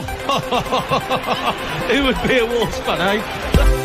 Who would be a Wolves fan, eh?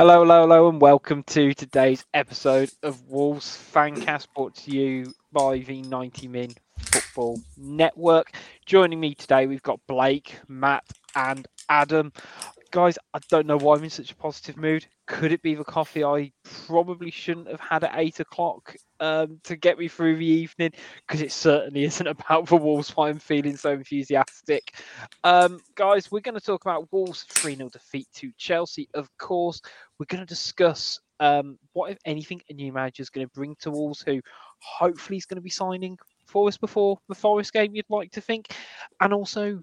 Hello, hello, hello, and welcome to today's episode of Wolves Fancast brought to you by the 90 Min Football Network. Joining me today, we've got Blake, Matt, and Adam. Guys, I don't know why I'm in such a positive mood. Could it be the coffee I probably shouldn't have had at eight o'clock um, to get me through the evening? Because it certainly isn't about the Wolves why I'm feeling so enthusiastic. Um, guys, we're going to talk about Wolves 3 0 defeat to Chelsea, of course. We're going to discuss um, what, if anything, a new manager is going to bring to Wolves, who hopefully is going to be signing for us before the Forest game, you'd like to think, and also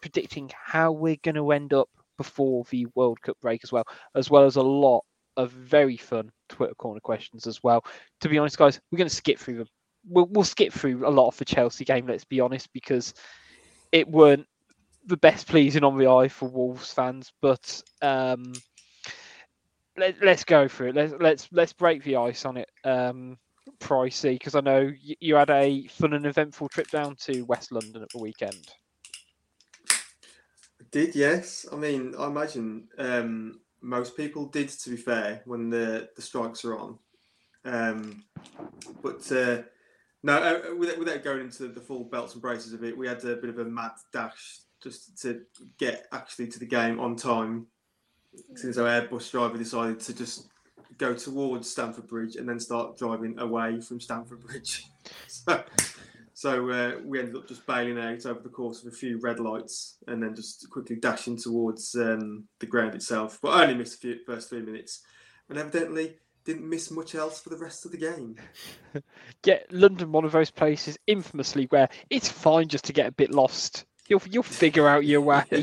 predicting how we're going to end up before the World Cup break as well, as well as a lot of very fun Twitter corner questions as well. To be honest, guys, we're going to skip through the we'll, we'll skip through a lot of the Chelsea game. Let's be honest, because it weren't the best pleasing on the eye for Wolves fans. But um, let, let's go through it. Let's let's let's break the ice on it. Um, pricey because I know you had a fun and eventful trip down to West London at the weekend. Did yes. I mean, I imagine um, most people did. To be fair, when the the strikes are on, um, but uh, no, uh, without, without going into the full belts and braces of it, we had a bit of a mad dash just to get actually to the game on time. Since our Airbus driver decided to just go towards Stamford Bridge and then start driving away from Stamford Bridge. so so uh, we ended up just bailing out over the course of a few red lights and then just quickly dashing towards um, the ground itself. But I only missed the first three minutes and evidently didn't miss much else for the rest of the game. yeah, London, one of those places infamously where it's fine just to get a bit lost. You'll you'll figure out your way.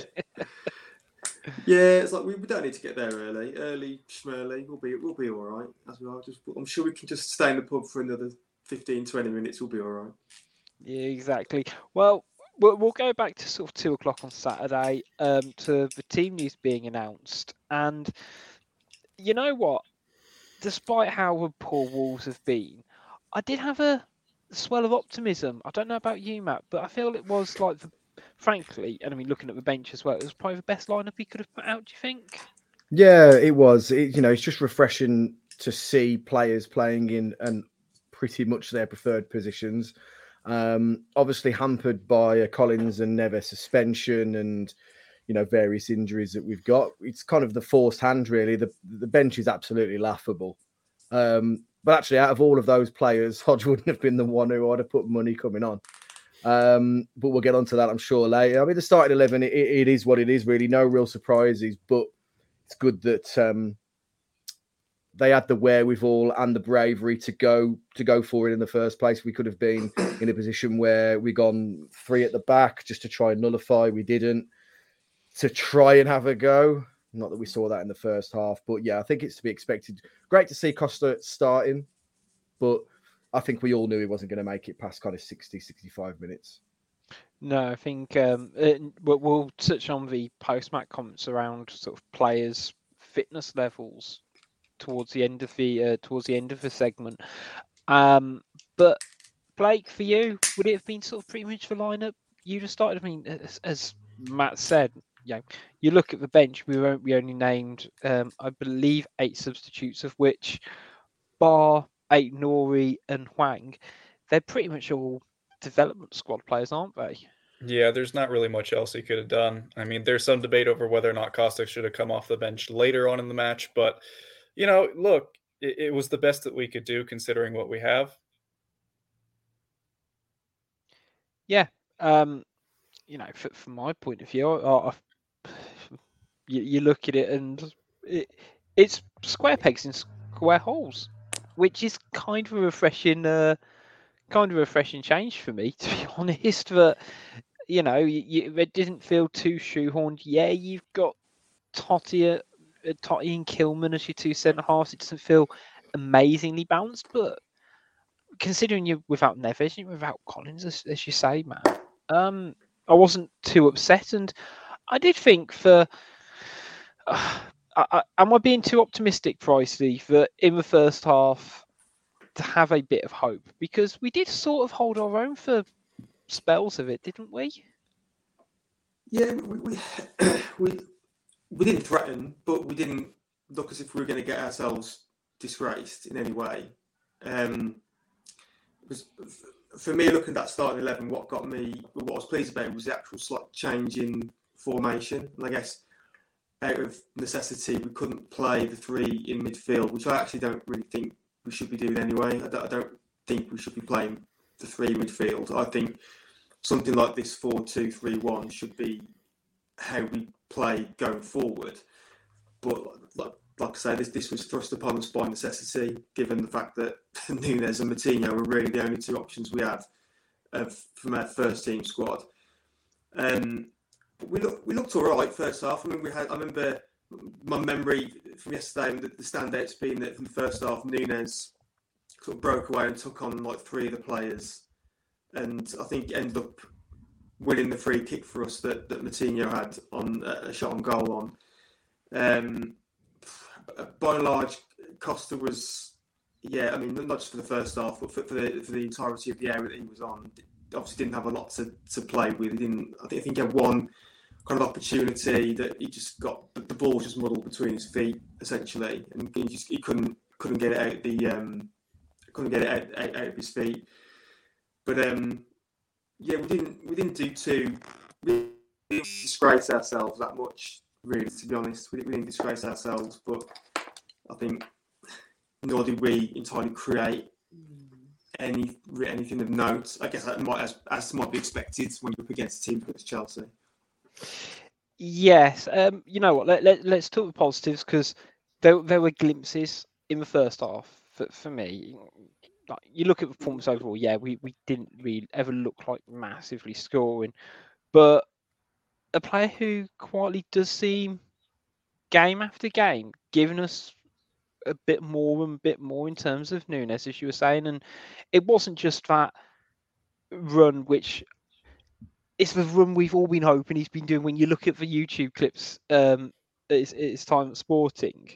yeah, it's like we, we don't need to get there early. Early, schmerly, we'll be we'll be all right as we are. Just I'm sure we can just stay in the pub for another 15, 20 minutes. We'll be all right. Yeah, exactly. Well, we'll, we'll go back to sort of two o'clock on Saturday um, to the team news being announced. And you know what? Despite how poor Wolves have been, I did have a swell of optimism. I don't know about you, Matt, but I feel it was like, the, frankly, and I mean, looking at the bench as well, it was probably the best lineup he could have put out. Do you think? Yeah, it was. It, you know, it's just refreshing to see players playing in and pretty much their preferred positions. Um, obviously hampered by a Collins and Neves suspension and you know various injuries that we've got. It's kind of the forced hand, really. The the bench is absolutely laughable. Um, but actually, out of all of those players, Hodge wouldn't have been the one who I'd have put money coming on. Um, but we'll get onto that, I'm sure, later. I mean, the starting eleven, it, it is what it is, really. No real surprises, but it's good that um, they had the wherewithal and the bravery to go to go for it in the first place. We could have been in a position where we gone three at the back just to try and nullify. We didn't. To try and have a go. Not that we saw that in the first half, but yeah, I think it's to be expected. Great to see Costa starting, but I think we all knew he wasn't going to make it past kind of 60, 65 minutes. No, I think um, it, we'll, we'll touch on the post-match comments around sort of players' fitness levels towards the end of the uh, towards the end of the segment. Um, but Blake, for you, would it have been sort of pretty much the lineup you'd have started? I mean, as, as Matt said, you know, you look at the bench. We won't. We only named, um, I believe, eight substitutes, of which, bar Aït-Nouri and Hwang, they're pretty much all development squad players, aren't they? Yeah, there's not really much else he could have done. I mean, there's some debate over whether or not Kostic should have come off the bench later on in the match, but you know, look, it, it, was the best that we could do considering what we have. Yeah, um, you know, for, from my point of view, I, I, you, you, look at it and it, it's square pegs in square holes, which is kind of a refreshing, uh, kind of a refreshing change for me, to be honest. But you know, you, you, it didn't feel too shoehorned. Yeah, you've got Toti uh, Toti and Kilman as your two centre halves. It doesn't feel amazingly balanced, but considering you're without Neves, you're without Collins, as, as you say, man, um, I wasn't too upset, and I did think for. Uh, I, I, am I being too optimistic, Pricey, for in the first half to have a bit of hope? Because we did sort of hold our own for spells of it, didn't we? Yeah, we we, we, we didn't threaten, but we didn't look as if we were going to get ourselves disgraced in any way. Um, was, for me, looking at that starting eleven, what got me, what I was pleased about was the actual slight change in formation. And I guess out of necessity, we couldn't play the three in midfield, which I actually don't really think we should be doing anyway. I don't, I don't think we should be playing the three midfield. I think something like this 4 2 3 1 should be how we play going forward. But like, like I say, this, this was thrust upon us by necessity, given the fact that Nunes and Moutinho were really the only two options we had uh, from our first team squad. Um, we looked we looked all right first half. I mean, we had. I remember my memory from yesterday, the, the standouts being that from the first half, Nunes sort of broke away and took on like three of the players, and I think ended up winning the free kick for us that that Moutinho had on uh, a shot on goal on. Um, by and large, Costa was, yeah, I mean, not just for the first half, but for, for the for the entirety of the area that he was on. Obviously, didn't have a lot to, to play with. He didn't. I think, I think he had one kind of opportunity that he just got the ball just muddled between his feet essentially, and he just he couldn't couldn't get it out the um, couldn't get it out, out, out of his feet. But um, yeah, we didn't we didn't do too we didn't disgrace ourselves that much really. To be honest, we didn't, we didn't disgrace ourselves, but I think nor did we entirely create any anything of note. I guess that might as, as might be expected when you're up against a team as Chelsea. Yes, um, you know what? Let, let, let's talk the positives because there, there were glimpses in the first half for, for me. Like, you look at performance overall, yeah, we, we didn't really ever look like massively scoring, but a player who quietly does seem game after game giving us a bit more and a bit more in terms of Nunes, as you were saying, and it wasn't just that run which it's the run we've all been hoping he's been doing. When you look at the YouTube clips, um, it's, it's time at Sporting,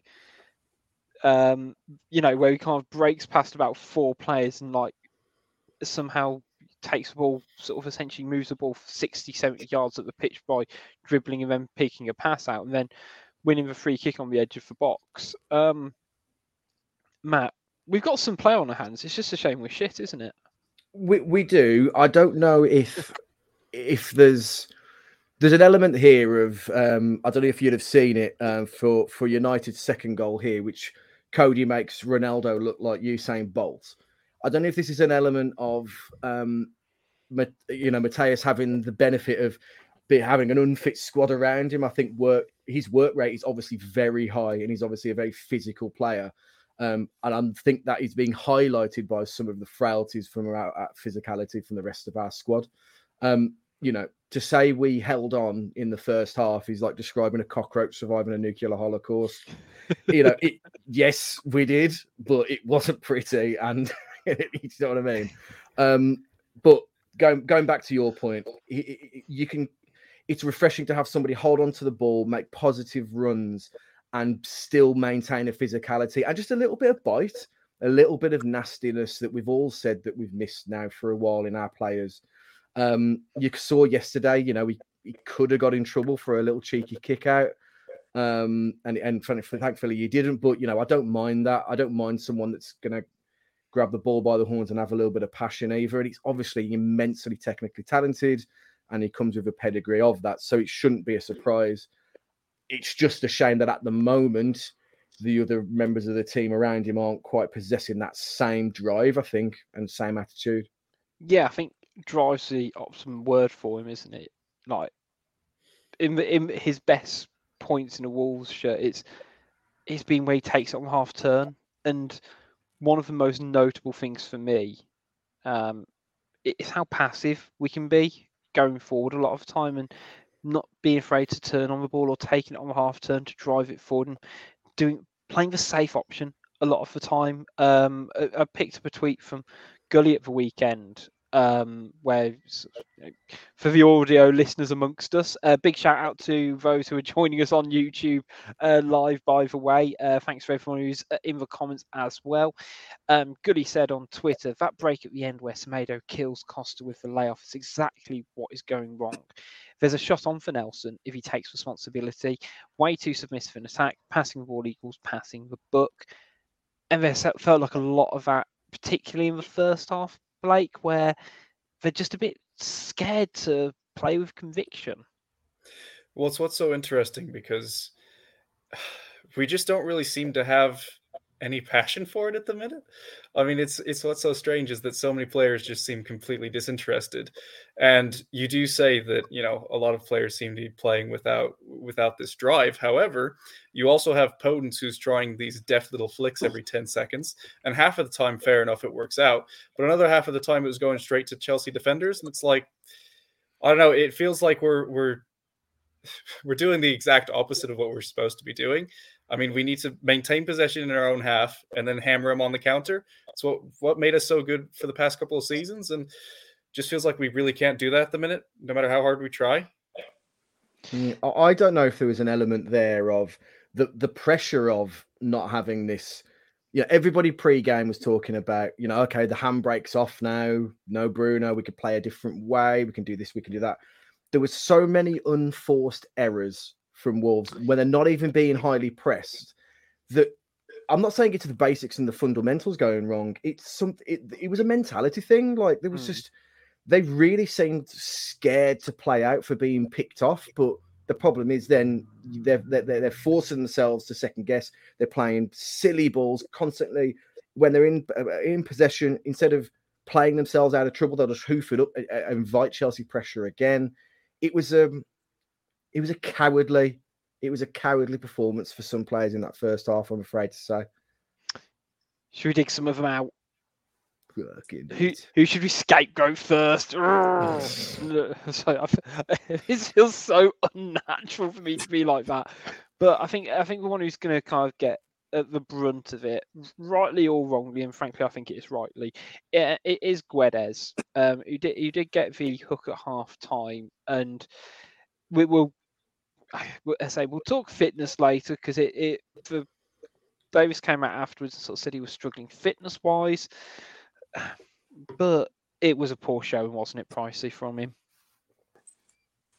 um, you know, where he kind of breaks past about four players and like somehow takes the ball, sort of essentially moves the ball 60, 70 yards at the pitch by dribbling and then picking a pass out and then winning the free kick on the edge of the box. Um, Matt, we've got some play on our hands. It's just a shame we're shit, isn't it? We we do. I don't know if if there's there's an element here of um, I don't know if you'd have seen it um, for for United's second goal here, which Coady makes Ronaldo look like Usain Bolt. I don't know if this is an element of um, you know Matheus having the benefit of having an unfit squad around him. I think work his work rate is obviously very high, and he's obviously a very physical player. Um, and I think that is being highlighted by some of the frailties from our, our physicality from the rest of our squad. Um, you know, to say we held on in the first half is like describing a cockroach surviving a nuclear holocaust. you know, it, yes, we did, but it wasn't pretty, and you know what I mean. Um, but going going back to your point, you can. It's refreshing to have somebody hold on to the ball, make positive runs, and still maintain a physicality and just a little bit of bite, a little bit of nastiness that we've all said that we've missed now for a while in our players. Um, you saw yesterday, you know, he, he could have got in trouble for a little cheeky kick out. Um, and and thankfully he didn't. But you know, I don't mind that. I don't mind someone that's gonna grab the ball by the horns and have a little bit of passion either. And he's obviously immensely technically talented, and he comes with a pedigree of that. So it shouldn't be a surprise. It's just a shame that at the moment the other members of the team around him aren't quite possessing that same drive, I think, and same attitude. Yeah, I think drives the optimum word for him, isn't it? Like in the, in his best points in a Wolves shirt, it's it's been where he takes it on half turn, and one of the most notable things for me um, is how passive we can be going forward a lot of the time, and not being afraid to turn on the ball or taking it on the half turn to drive it forward and doing playing the safe option a lot of the time. Um, I, I picked up a tweet from Gully at the weekend um, where for the audio listeners amongst us, a uh, big shout out to those who are joining us on YouTube uh, live, by the way. Uh, thanks for everyone who's uh, in the comments as well. Um, Goody said on Twitter that break at the end where Semedo kills Costa with the layoff is exactly what is going wrong. There's a shot on for Nelson if he takes responsibility. Way too submissive an attack. Passing the ball equals passing the book. And there felt like a lot of that, particularly in the first half, Blake, where they're just a bit scared to play with conviction. Well, it's what's so interesting because we just don't really seem to have any passion for it at the minute. I mean, it's it's what's so strange is that so many players just seem completely disinterested, and you do say that you know a lot of players seem to be playing without without this drive. However, you also have Podence who's trying these deft little flicks every ten seconds, and half of the time, fair enough, it works out, but another half of the time it was going straight to Chelsea defenders, and it's like I don't know. It feels like we're we're we're doing the exact opposite of what we're supposed to be doing. I mean, we need to maintain possession in our own half and then hammer them on the counter. That's what what made us so good for the past couple of seasons, and just feels like we really can't do that at the minute, no matter how hard we try. Mm, I don't know if there was an element there of the the pressure of not having this. You know, everybody pre-game was talking about, you know, okay, the handbrake's off now. No Bruno, we could play a different way. We can do this, we can do that. There was so many unforced errors from Wolves when they're not even being highly pressed. That I'm not saying it's the basics and the fundamentals going wrong. It's some it, it was a mentality thing. Like there was mm. just they really seemed scared to play out for being picked off. But the problem is then they're they're, they're forcing themselves to second guess. They're playing silly balls constantly when they're in uh, in possession instead of playing themselves out of trouble. They'll just hoof it up and invite Chelsea pressure again. It was um it was a cowardly, it was a cowardly performance for some players in that first half. I'm afraid to say. Should we dig some of them out? Who, who should we scapegoat first? Sorry, it feels so unnatural for me to be like that. But I think I think the one who's going to kind of get at the brunt of it, rightly or wrongly, and frankly, I think it is rightly. it, it is Guedes, um, who did who did get the hook at half time, and we will I say we'll talk fitness later because it, it Davis came out afterwards and sort of said he was struggling fitness wise, but it was a poor showing, wasn't it, Pricey from him?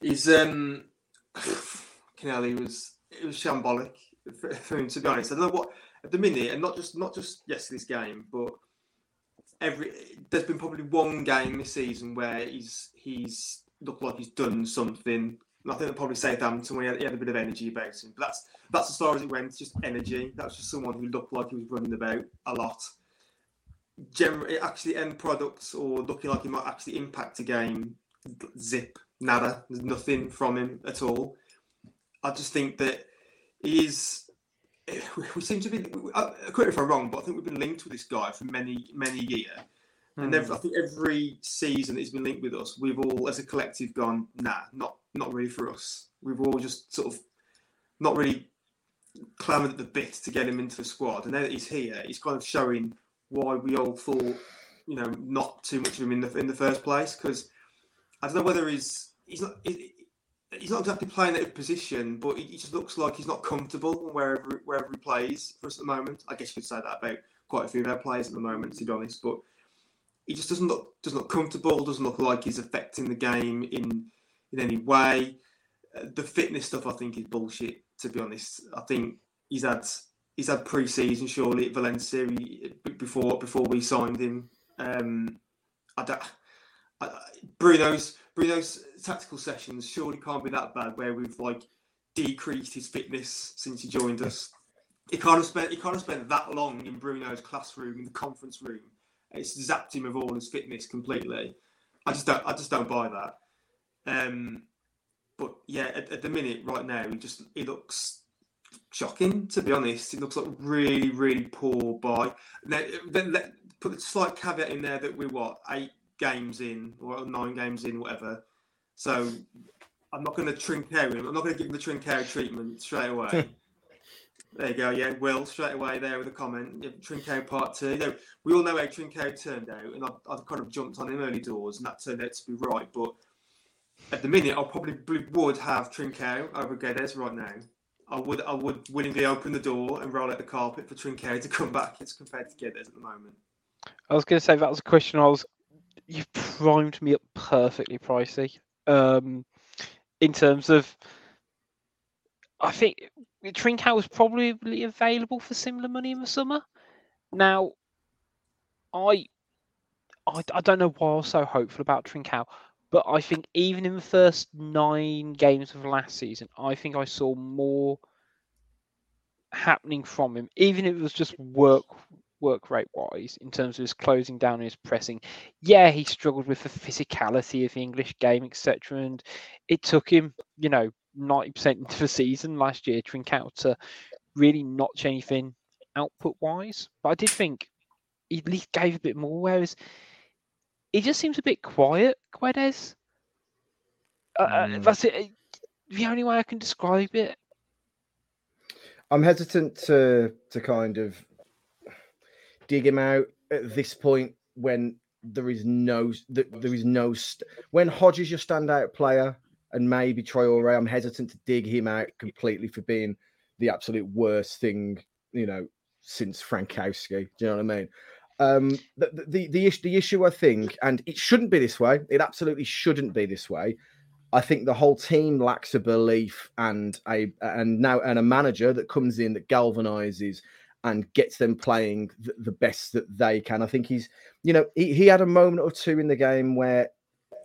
He's um, Canelli was it was shambolic for, for him to be honest. I don't know what at the minute, and not just not just yesterday's game, but every there's been probably one game this season where he's he's looked like he's done something I think probably say Southampton when he had, he had, a bit of energy about him. But that's that's as far as it went. just energy. That's just someone who looked like he was running about a lot. Generally, actually, end products or looking like he might actually impact a game. Zip, nada. There's nothing from him at all. I just think that he is. We seem to be. Uh, correct if I'm wrong, but I think we've been linked with this guy for many, many years. And hmm. every, I think every season that he's been linked with us, we've all, as a collective, gone, nah, not not really for us. We've all just sort of not really clamoured at the bit to get him into the squad. And now that he's here, he's kind of showing why we all thought, you know, not too much of him in the in the first place. Because I don't know whether he's he's not. he's not exactly playing at of position, but he, just looks like he's not comfortable wherever wherever he plays for us at the moment. I guess you could say that about quite a few of our players at the moment, to be honest. But he just doesn't look doesn't look comfortable. Doesn't look like he's affecting the game in in any way. Uh, the fitness stuff, I think, is bullshit. To be honest, I think he's had he's had pre-season surely at Valencia before before we signed him. Um, I don't, I, Bruno's Bruno's tactical sessions surely can't be that bad where we've like decreased his fitness since he joined us. He can't have spent he can't have spent that long in Bruno's classroom in the conference room. It's zapped him of all his fitness completely. I just don't I just don't buy that. Um, but yeah, at, at, the minute, right now, he just he looks shocking. To be honest, he looks like really, really poor boy. Now, then let put a slight caveat in there that we're what eight games in or nine games in, whatever. So I'm not going to Trincao him. I'm not going to give him the Trincao treatment straight away. there you go. Yeah, Will straight away there with a comment. Yeah, Trincao part two. No, we all know how Trincao turned out, and I've, I've kind of jumped on him early doors, and that turned out to be right. But at the minute, I probably would have Trincao over Guedes right now. I would I would willingly open the door and roll out the carpet for Trincao to come back as compared to Guedes at the moment. I was going to say that was a question I was. You primed me up perfectly, Pricey. Um, in terms of, I think Trincao was probably available for similar money in the summer. Now, I, I, I don't know why I was so hopeful about Trincao, but I think even in the first nine games of last season, I think I saw more happening from him, even if it was just work work rate wise in terms of his closing down and his pressing. Yeah, he struggled with the physicality of the English game, etc. And it took him, you know, 90% into the season last year, to really notch anything output wise. But I did think he at least gave a bit more, whereas he just seems a bit quiet, Guedes. Uh, mm. That's it. The only way I can describe it. I'm hesitant to to kind of dig him out at this point when there is no there is no st- when Hodge is your standout player and maybe Traore, I'm hesitant to dig him out completely for being the absolute worst thing you know since Frankowski. Do you know what I mean? Um, the, the the the issue I think, and it shouldn't be this way. It absolutely shouldn't be this way. I think the whole team lacks a belief and a and now and a manager that comes in that galvanizes and gets them playing the, the, best that they can. I think he's, you know, he, he had a moment or two in the game where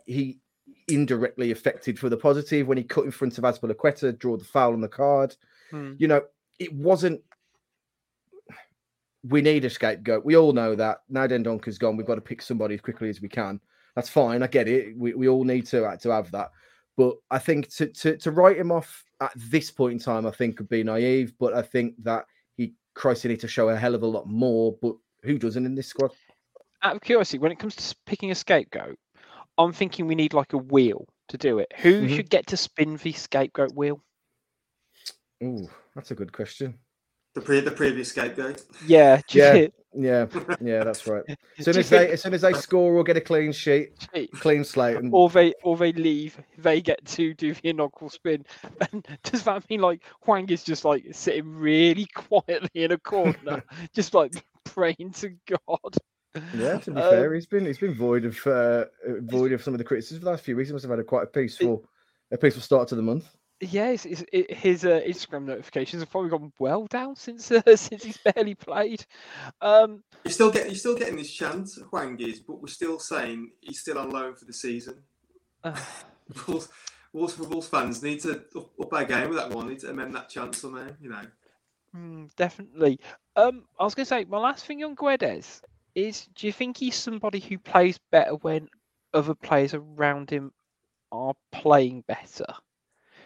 he indirectly affected for the positive when he cut in front of Azpilicueta, draw the foul on the card. Hmm. You know, it wasn't. We need a scapegoat. We all know that. Now Dendoncker's gone. We've got to pick somebody as quickly as we can. That's fine. I get it. We, we all need to to have that. But I think to, to to write him off at this point in time, I think could be naive. But I think that he Christ, need to show a hell of a lot more, but who doesn't in this squad? Out of curiosity, when it comes to picking a scapegoat, I'm thinking we need like a wheel to do it. Who mm-hmm. should get to spin the scapegoat wheel? Oh, that's a good question. The pre the previous scapegoat. Yeah, yeah, yeah, yeah. That's right. As soon as they as soon as they score or get a clean sheet, clean slate, and... or they or they leave, they get to do the inaugural spin. And does that mean like Hwang is just like sitting really quietly in a corner, just like praying to God? Yeah, to be um, fair, he's been he's been void of uh, void of some of the criticism for the last few weeks. He must have had a quite a peaceful it, a peaceful start to the month. Yeah, it's, it's, it, his uh, Instagram notifications have probably gone well down since uh, since he's barely played. Um, you're still getting you're still getting this chance, Hwang is, but we're still saying he's still on loan for the season. Uh, Wolves, Wolves, Wolves fans need to up, up our game with that one. Need to amend that chance somehow, you know. Mm, definitely. Um, I was going to say my last thing on Guedes is: Do you think he's somebody who plays better when other players around him are playing better?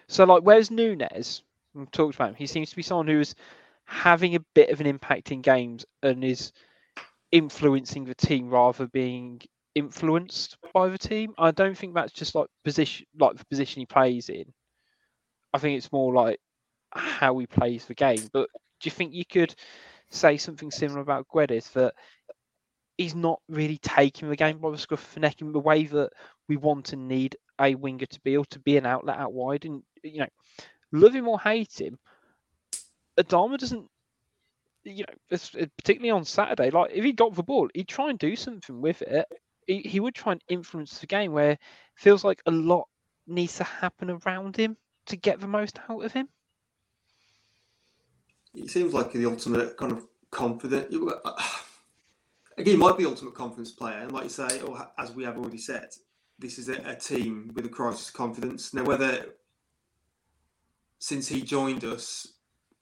So, like, where's Nunes? We talked about him. He seems to be someone who's having a bit of an impact in games and is influencing the team rather being influenced by the team. I don't think that's just like position, like the position he plays in. I think it's more like how he plays the game. But do you think you could say something similar about Guedes that he's not really taking the game by the scruff of the neck in the way that we want and need a winger to be or to be an outlet out wide. And you know, love him or hate him, Adama doesn't. You know, eh, particularly on Saturday, like if he got the ball, he'd try and do something with it. He, he would try and influence the game where feels like a lot needs to happen around him to get the most out of him. He seems like the ultimate kind of confident. Uh, again, he might be ultimate confidence player, and like you say, or as we have already said, this is a, a team with a crisis of confidence. Now, whether since he joined us,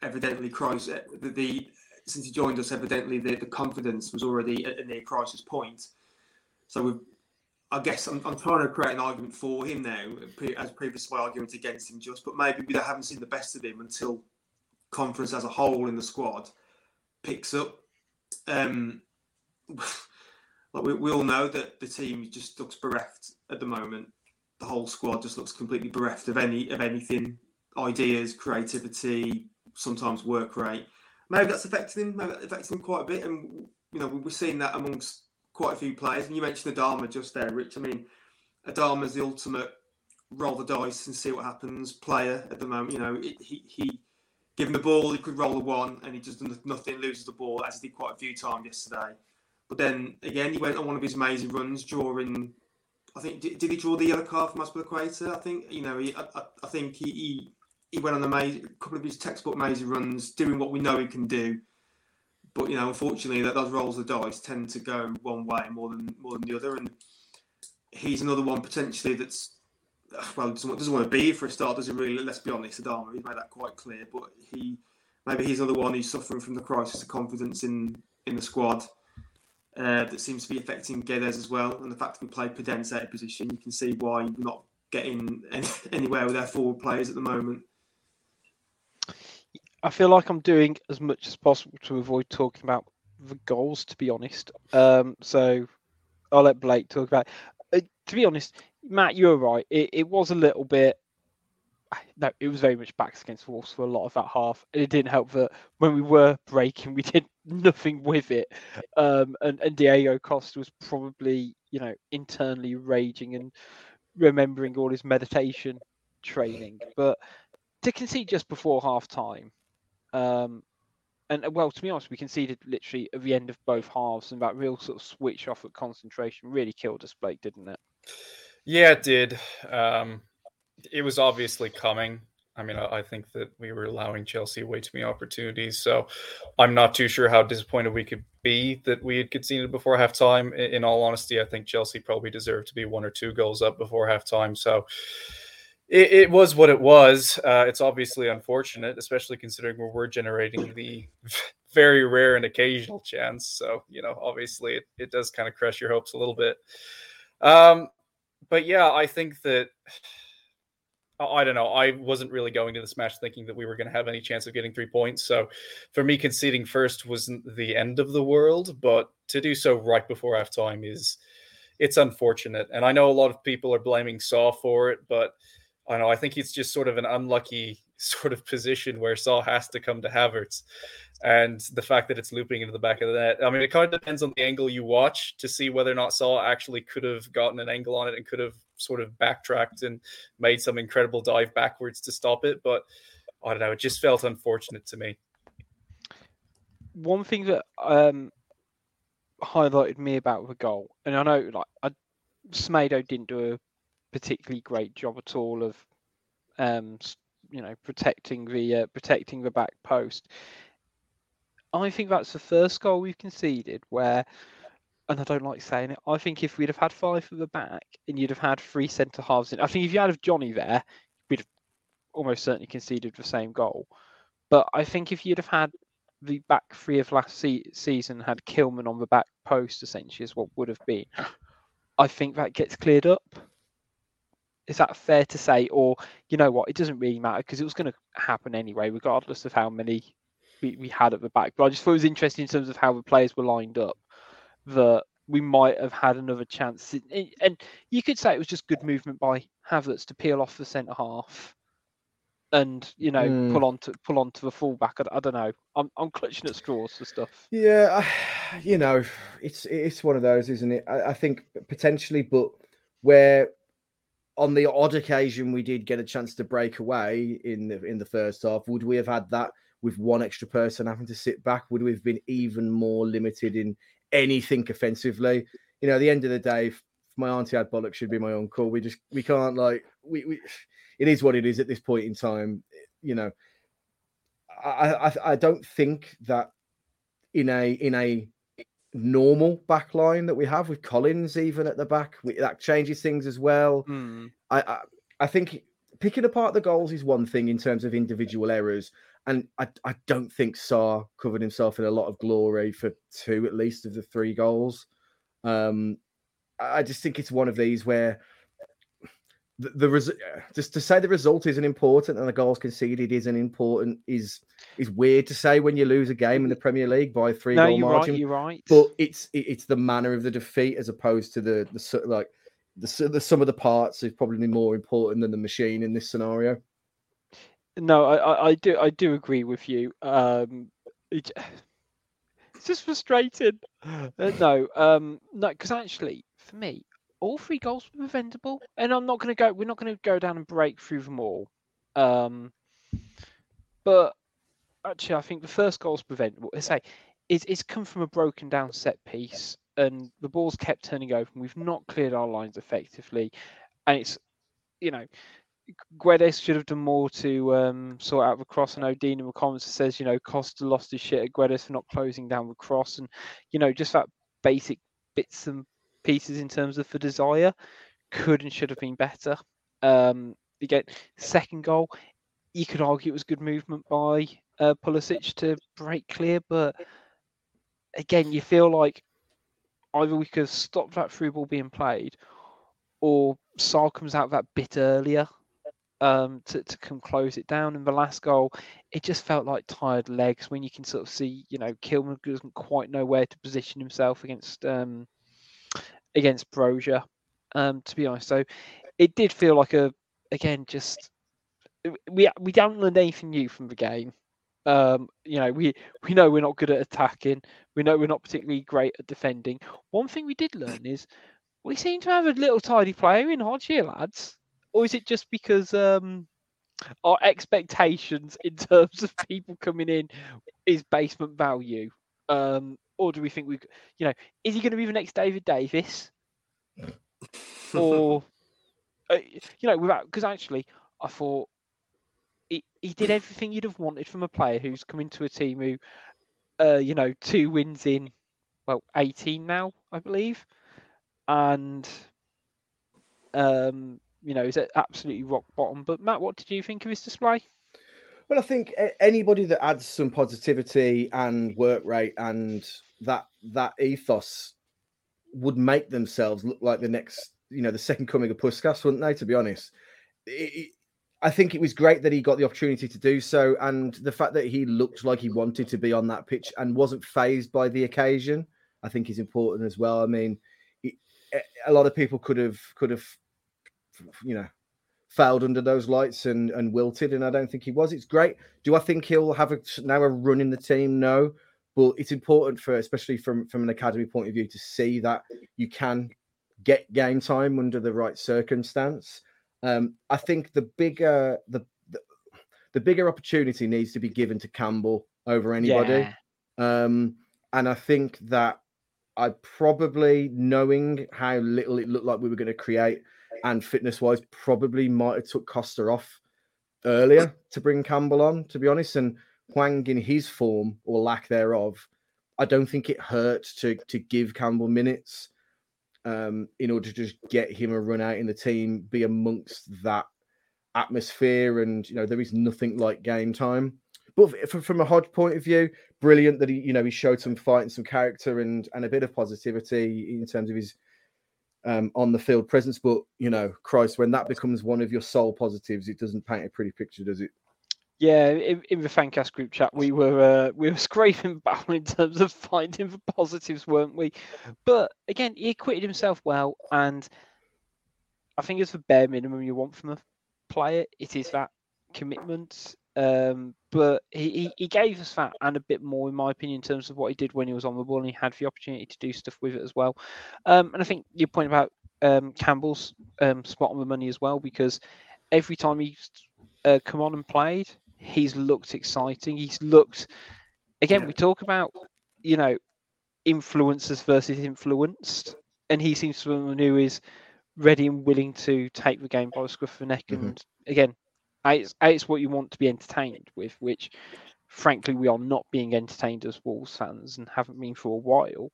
evidently crisis the, the since he joined us, evidently the, the confidence was already at a near crisis point. So I guess I'm, I'm trying to create an argument for him now, as previously argument against him just, but maybe we haven't seen the best of him until conference as a whole in the squad picks up. Um, like we, we all know that the team just looks bereft at the moment. the whole squad just looks completely bereft of any of anything, ideas, creativity, sometimes work rate. Maybe that's affecting him. Maybe that's affecting him quite a bit, and you know we're seeing that amongst quite a few players. And you mentioned Adama just there, Rich. I mean, Adama's the ultimate roll the dice and see what happens player at the moment. You know, he he given the ball, he could roll a one, and he just does nothing, loses the ball, as he did quite a few times yesterday. But then again, he went on one of his amazing runs, drawing. I think did, did he draw the yellow card from Azpilicueta? I think you know. He, I, I think he, he he went on a couple of his textbook amazing runs, doing what we know he can do. But you know, unfortunately, that those rolls of dice tend to go one way more than more than the other, and he's another one potentially that's well doesn't, doesn't want to be for a start. Doesn't really. Let's be honest, Adama. He's made that quite clear. But he maybe he's another one who's suffering from the crisis of confidence in in the squad. Uh, that seems to be affecting Guedes as well, and the fact that we play Podence out of position, you can see why we're not getting any, anywhere with our forward players at the moment. I feel like I'm doing as much as possible to avoid talking about the goals, to be honest. Um, so I'll let Blake talk about. It. Uh, to be honest, Matt, you're right. It, it was a little bit. No, it was very much backs against walls for a lot of that half. It didn't help that when we were breaking, we did nothing with it. Um, and, and Diego Costa was probably, you know, internally raging and remembering all his meditation training. But to concede just before half time, um, and well, to be honest, we conceded literally at the end of both halves, and that real sort of switch off at concentration really killed us, Blake, didn't it? Yeah, it did. Um, it was obviously coming. I mean, I, think that we were allowing Chelsea way too many opportunities. So I'm not too sure how disappointed we could be that we had conceded before halftime. In, in all honesty, I think Chelsea probably deserved to be one or two goals up before halftime. So it, it was what it was. Uh, it's obviously unfortunate, especially considering where we were generating the very rare and occasional chance. So, you know, obviously it, it does kind of crush your hopes a little bit. Um, but yeah, I think that I don't know. I wasn't really going to this match thinking that we were going to have any chance of getting three points. So for me, conceding first wasn't the end of the world, but to do so right before halftime is it's unfortunate. And I know a lot of people are blaming Sá for it, but I know I think it's just sort of an unlucky sort of position where Sá has to come to Havertz and the fact that it's looping into the back of the net. I mean, it kind of depends on the angle you watch to see whether or not Sá actually could have gotten an angle on it and could have sort of backtracked and made some incredible dive backwards to stop it. But I don't know, it just felt unfortunate to me. One thing that um, highlighted me about the goal, and I know like I, Semedo didn't do a particularly great job at all of, um, you know, protecting the uh, protecting the back post I think that's the first goal we've conceded where, and I don't like saying it, I think if we'd have had five for the back and you'd have had three centre halves in, I think if you had Johnny there, we'd have almost certainly conceded the same goal. But I think if you'd have had the back three of last se- season had Kilman on the back post, essentially, is what would have been. I think that gets cleared up. Is that fair to say? Or, you know what, it doesn't really matter because it was going to happen anyway, regardless of how many we, we had at the back. But I just thought it was interesting in terms of how the players were lined up that we might have had another chance. And you could say it was just good movement by Havertz to peel off the centre half and you know mm. pull on to pull on to the fullback. I, I, don't know. I'm I'm clutching at straws for stuff. Yeah, I, you know, it's it's one of those, isn't it? I, I think potentially, but where on the odd occasion we did get a chance to break away in the in the first half, would we have had that? with one extra person having to sit back, would we have been even more limited in anything offensively? You know, at the end of the day, my auntie had bollock should be my uncle. We just we can't like we, we it is what it is at this point in time. You know, I I, I don't think that in a in a normal back line that we have with Collins even at the back we, that changes things as well. Mm. I, I I think picking apart the goals is one thing in terms of individual errors and I, I don't think Sá covered himself in a lot of glory for two at least of the three goals. Um, I just think it's one of these where the, the res- just to say the result isn't important and the goals conceded isn't important is is weird to say when you lose a game in the Premier League by three no, goal you're margin. Right, you're right. But it's it's the manner of the defeat as opposed to the the like the, the some of the parts is probably more important than the machine in this scenario. No, I, I, do I do agree with you. Um, it, it's just frustrating. Uh, no, um, no, because actually, for me, all three goals were preventable, and I'm not going to go. We're not going to go down and break through them all. Um, but actually, I think the first goal's preventable. I say it's, it's come from a broken down set piece, and the ball's kept turning over. And we've not cleared our lines effectively, and it's you know. Guedes should have done more to um, sort out the cross. I know Dean in the comments says, you know, Costa lost his shit at Guedes for not closing down the cross. And, you know, just that basic bits and pieces in terms of the desire could and should have been better. Um, again, second goal, you could argue it was good movement by uh, Pulisic to break clear, but again, you feel like either we could stop that through ball being played, or Sá comes out that bit earlier um, to, to come close it down. And the last goal, it just felt like tired legs when you can sort of see, you know, Kilman doesn't quite know where to position himself against um, against Broja, um, to be honest. So it did feel like a again just we we haven't learned anything new from the game. Um, you know, we we know we're not good at attacking. We know we're not particularly great at defending. One thing we did learn is we seem to have a little tidy player in Hodge here, lads. Or is it just because um, our expectations in terms of people coming in is basement value? Um, or do we think we, you know, is he going to be the next David Davis? or, uh, you know, without because actually, I thought he, he did everything you'd have wanted from a player who's come into a team who, uh, you know, two wins in, well, 18 now, I believe. And, um, you know, is at absolutely rock bottom. But Matt, what did you think of his display? Well, I think anybody that adds some positivity and work rate and that that ethos would make themselves look like the next, you know, the second coming of Puskas, wouldn't they? To be honest, it, I think it was great that he got the opportunity to do so, and the fact that he looked like he wanted to be on that pitch and wasn't phased by the occasion, I think is important as well. I mean, it, a lot of people could have could have, you know, failed under those lights and and wilted, and I don't think he was. It's great. Do I think he'll have a now a run in the team? No, but it's important for, especially from from an academy point of view, to see that you can get game time under the right circumstance. Um, I think the bigger the, the, the bigger opportunity needs to be given to Campbell over anybody. Yeah. Um, and I think that I probably knowing how little it looked like we were going to create and fitness wise probably might have took Costa off earlier to bring Campbell on, to be honest. And Hwang in his form or lack thereof, I don't think it hurt to to give Campbell minutes um, in order to just get him a run out in the team, be amongst that atmosphere, and you know there is nothing like game time. But from a Hodge point of view, brilliant that he you know he showed some fight and some character and and a bit of positivity in terms of his um, on the field presence. But you know, Christ, when that becomes one of your sole positives, it doesn't paint a pretty picture, does it? Yeah, in, in the Fancast group chat, we were uh, we were scraping battle in terms of finding the positives, weren't we? But again, he acquitted himself well, and I think it's the bare minimum you want from a player. It is that commitment. Um, but he, he, he, gave us that and a bit more, in my opinion, in terms of what he did when he was on the ball, and he had the opportunity to do stuff with it as well. Um, and I think your point about um, Campbell's um, spot on the money as well, because every time he's uh, come on and played, he's looked exciting. He's looked again. We talk about you know influencers versus influenced, and he seems to be someone who is ready and willing to take the game by the scruff of the neck. Mm-hmm. And again, it's, it's what you want to be entertained with, which frankly we are not being entertained as Wolves fans and haven't been for a while.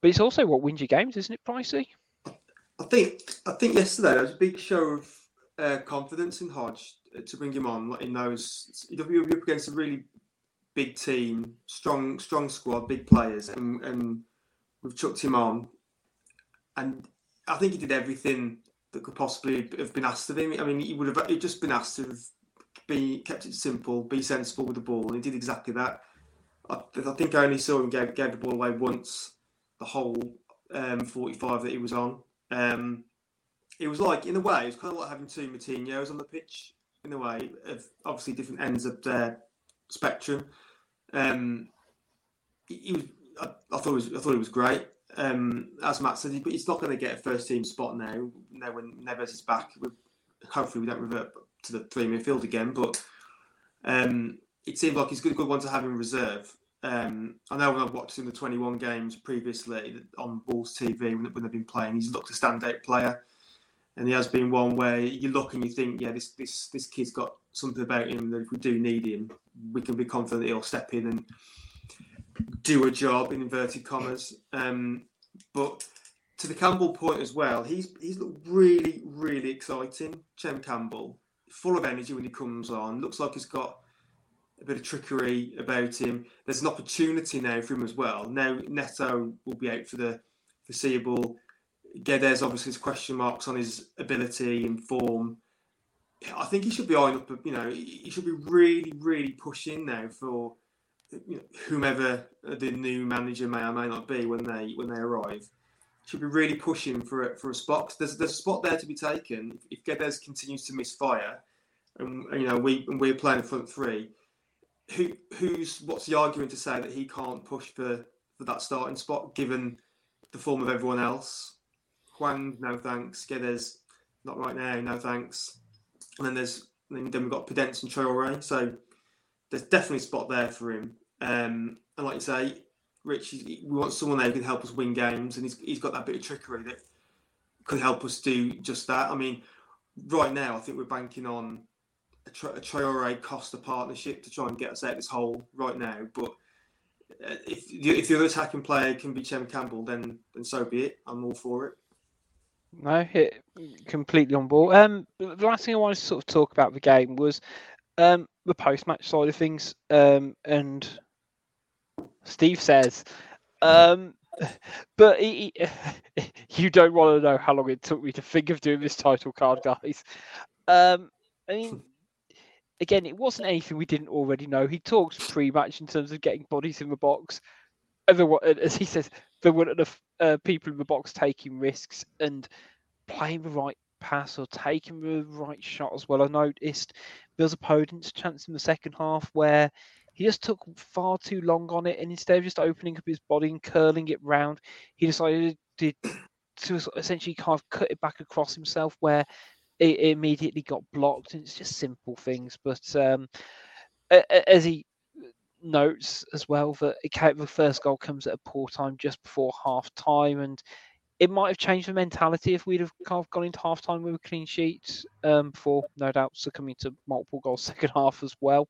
But it's also what wins your games, isn't it, Pricey? I think I think yesterday there was a big show of uh, confidence in Hodge to bring him on. He knows he'll be up against a really big team, strong, strong squad, big players, and, and we've chucked him on. And I think he did everything that could possibly have been asked of him. I mean, he would have just been asked to be kept it simple, be sensible with the ball, and he did exactly that. I, I think I only saw him give, gave the ball away once, the whole um, 45 that he was on. Um, it was like in a way, it was kind of like having two Moutinhos on the pitch. In a way, of obviously different ends of their spectrum. Um, he, he was. I, I, thought was. I thought it was great. Um, as Matt said, he's not going to get a first team spot now. Now when Neves is back, hopefully we don't revert to the three midfield again. But um, it seemed like he's a good, good one to have in reserve. Um, I know when I've watched him the 21 games previously on Wolves TV when, when they've been playing, he's looked a standout player, and he has been one where you look and you think, yeah, this this this kid's got something about him that if we do need him, we can be confident he'll step in and do a job in inverted commas. Um, but to the Campbell point as well, he's he's looked really really exciting. Chem Campbell, full of energy when he comes on. Looks like he's got a bit of trickery about him. There's an opportunity now for him as well. Now Neto will be out for the foreseeable. Guedes obviously has question marks on his ability and form. I think he should be eyeing up. You know, he should be really, really pushing now for you know, whomever the new manager may or may not be when they when they arrive. Should be really pushing for it for a spot. There's there's a spot there to be taken. If Guedes continues to misfire, and you know we and we're playing front three, who who's what's the argument to say that he can't push for for that starting spot given the form of everyone else? Hwang, no thanks. Guedes, not right now, no thanks. And then there's then, we've got Podence and Traore. So there's definitely a spot there for him. Um, and like you say, Rich, we want someone there who can help us win games, and he's, he's got that bit of trickery that could help us do just that. I mean, right now, I think we're banking on a, Tra- a Traore Costa partnership to try and get us out of this hole right now. But uh, if the, if the other attacking player can be Chem Campbell, then then so be it. I'm all for it. No, hit completely on board. Um, the last thing I wanted to sort of talk about the game was um, the post match side of things. Um, and Steve says, um, but he, he, you don't want to know how long it took me to think of doing this title card, guys. Um, I mean, again, it wasn't anything we didn't already know. He talks pre-match in terms of getting bodies in the box. as he says, there weren't enough uh, people in the box taking risks and playing the right pass or taking the right shot as well. I noticed Bill's opponent's chance in the second half where he just took far too long on it, and instead of just opening up his body and curling it round, he decided to, to essentially kind of cut it back across himself where it, immediately got blocked. And it's just simple things, but um, as he notes as well that the first goal comes at a poor time just before half time and it might have changed the mentality if we'd have kind of gone into half time with a clean sheet um, before no doubt succumbing to multiple goals second half as well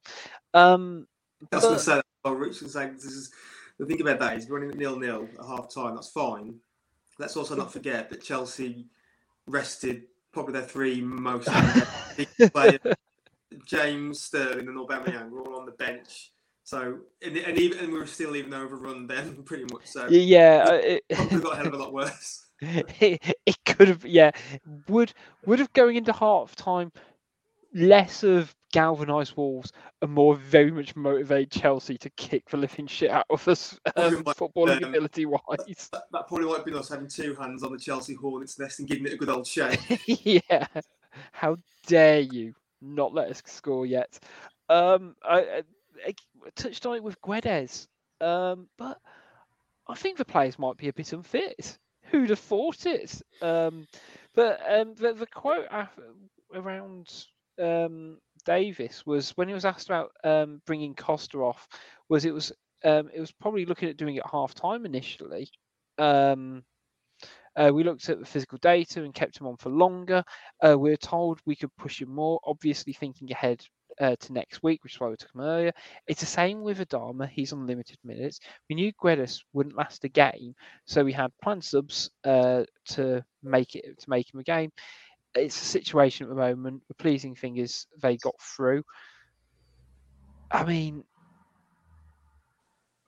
um, that's what I said. Oh, Rich was saying this is the thing about that is running nil nil at half time. That's fine. Let's also not forget that Chelsea rested probably their three most players, James Sterling and Aubameyang, were all on the bench. So and, and even and we were still even overrun then, pretty much. So yeah, uh, it, probably got a hell of a lot worse. It, it could have, yeah, would would have going into half time less of galvanised Wolves and more very much motivate Chelsea to kick the living shit out of us, um, footballing um, ability wise. That, that, probably might be us having two hands on the Chelsea Hornets nest and giving it a good old shake. yeah, how dare you not let us score yet? Um, I, I, I touched on it with Guedes, um, but I think the players might be a bit unfit. Who'd have thought it? Um, but um, the, the quote around um, Davis was when he was asked about um, bringing Costa off, was it was um, it was probably looking at doing it half time initially. Um, uh, we looked at the physical data and kept him on for longer. Uh, we were told we could push him more. Obviously, thinking ahead uh, to next week, which is why we took him earlier. It's the same with Adama. He's on limited minutes. We knew Guedes wouldn't last a game, so we had planned subs uh, to make it to make him a game it's a situation at the moment. The pleasing thing is they got through. I mean,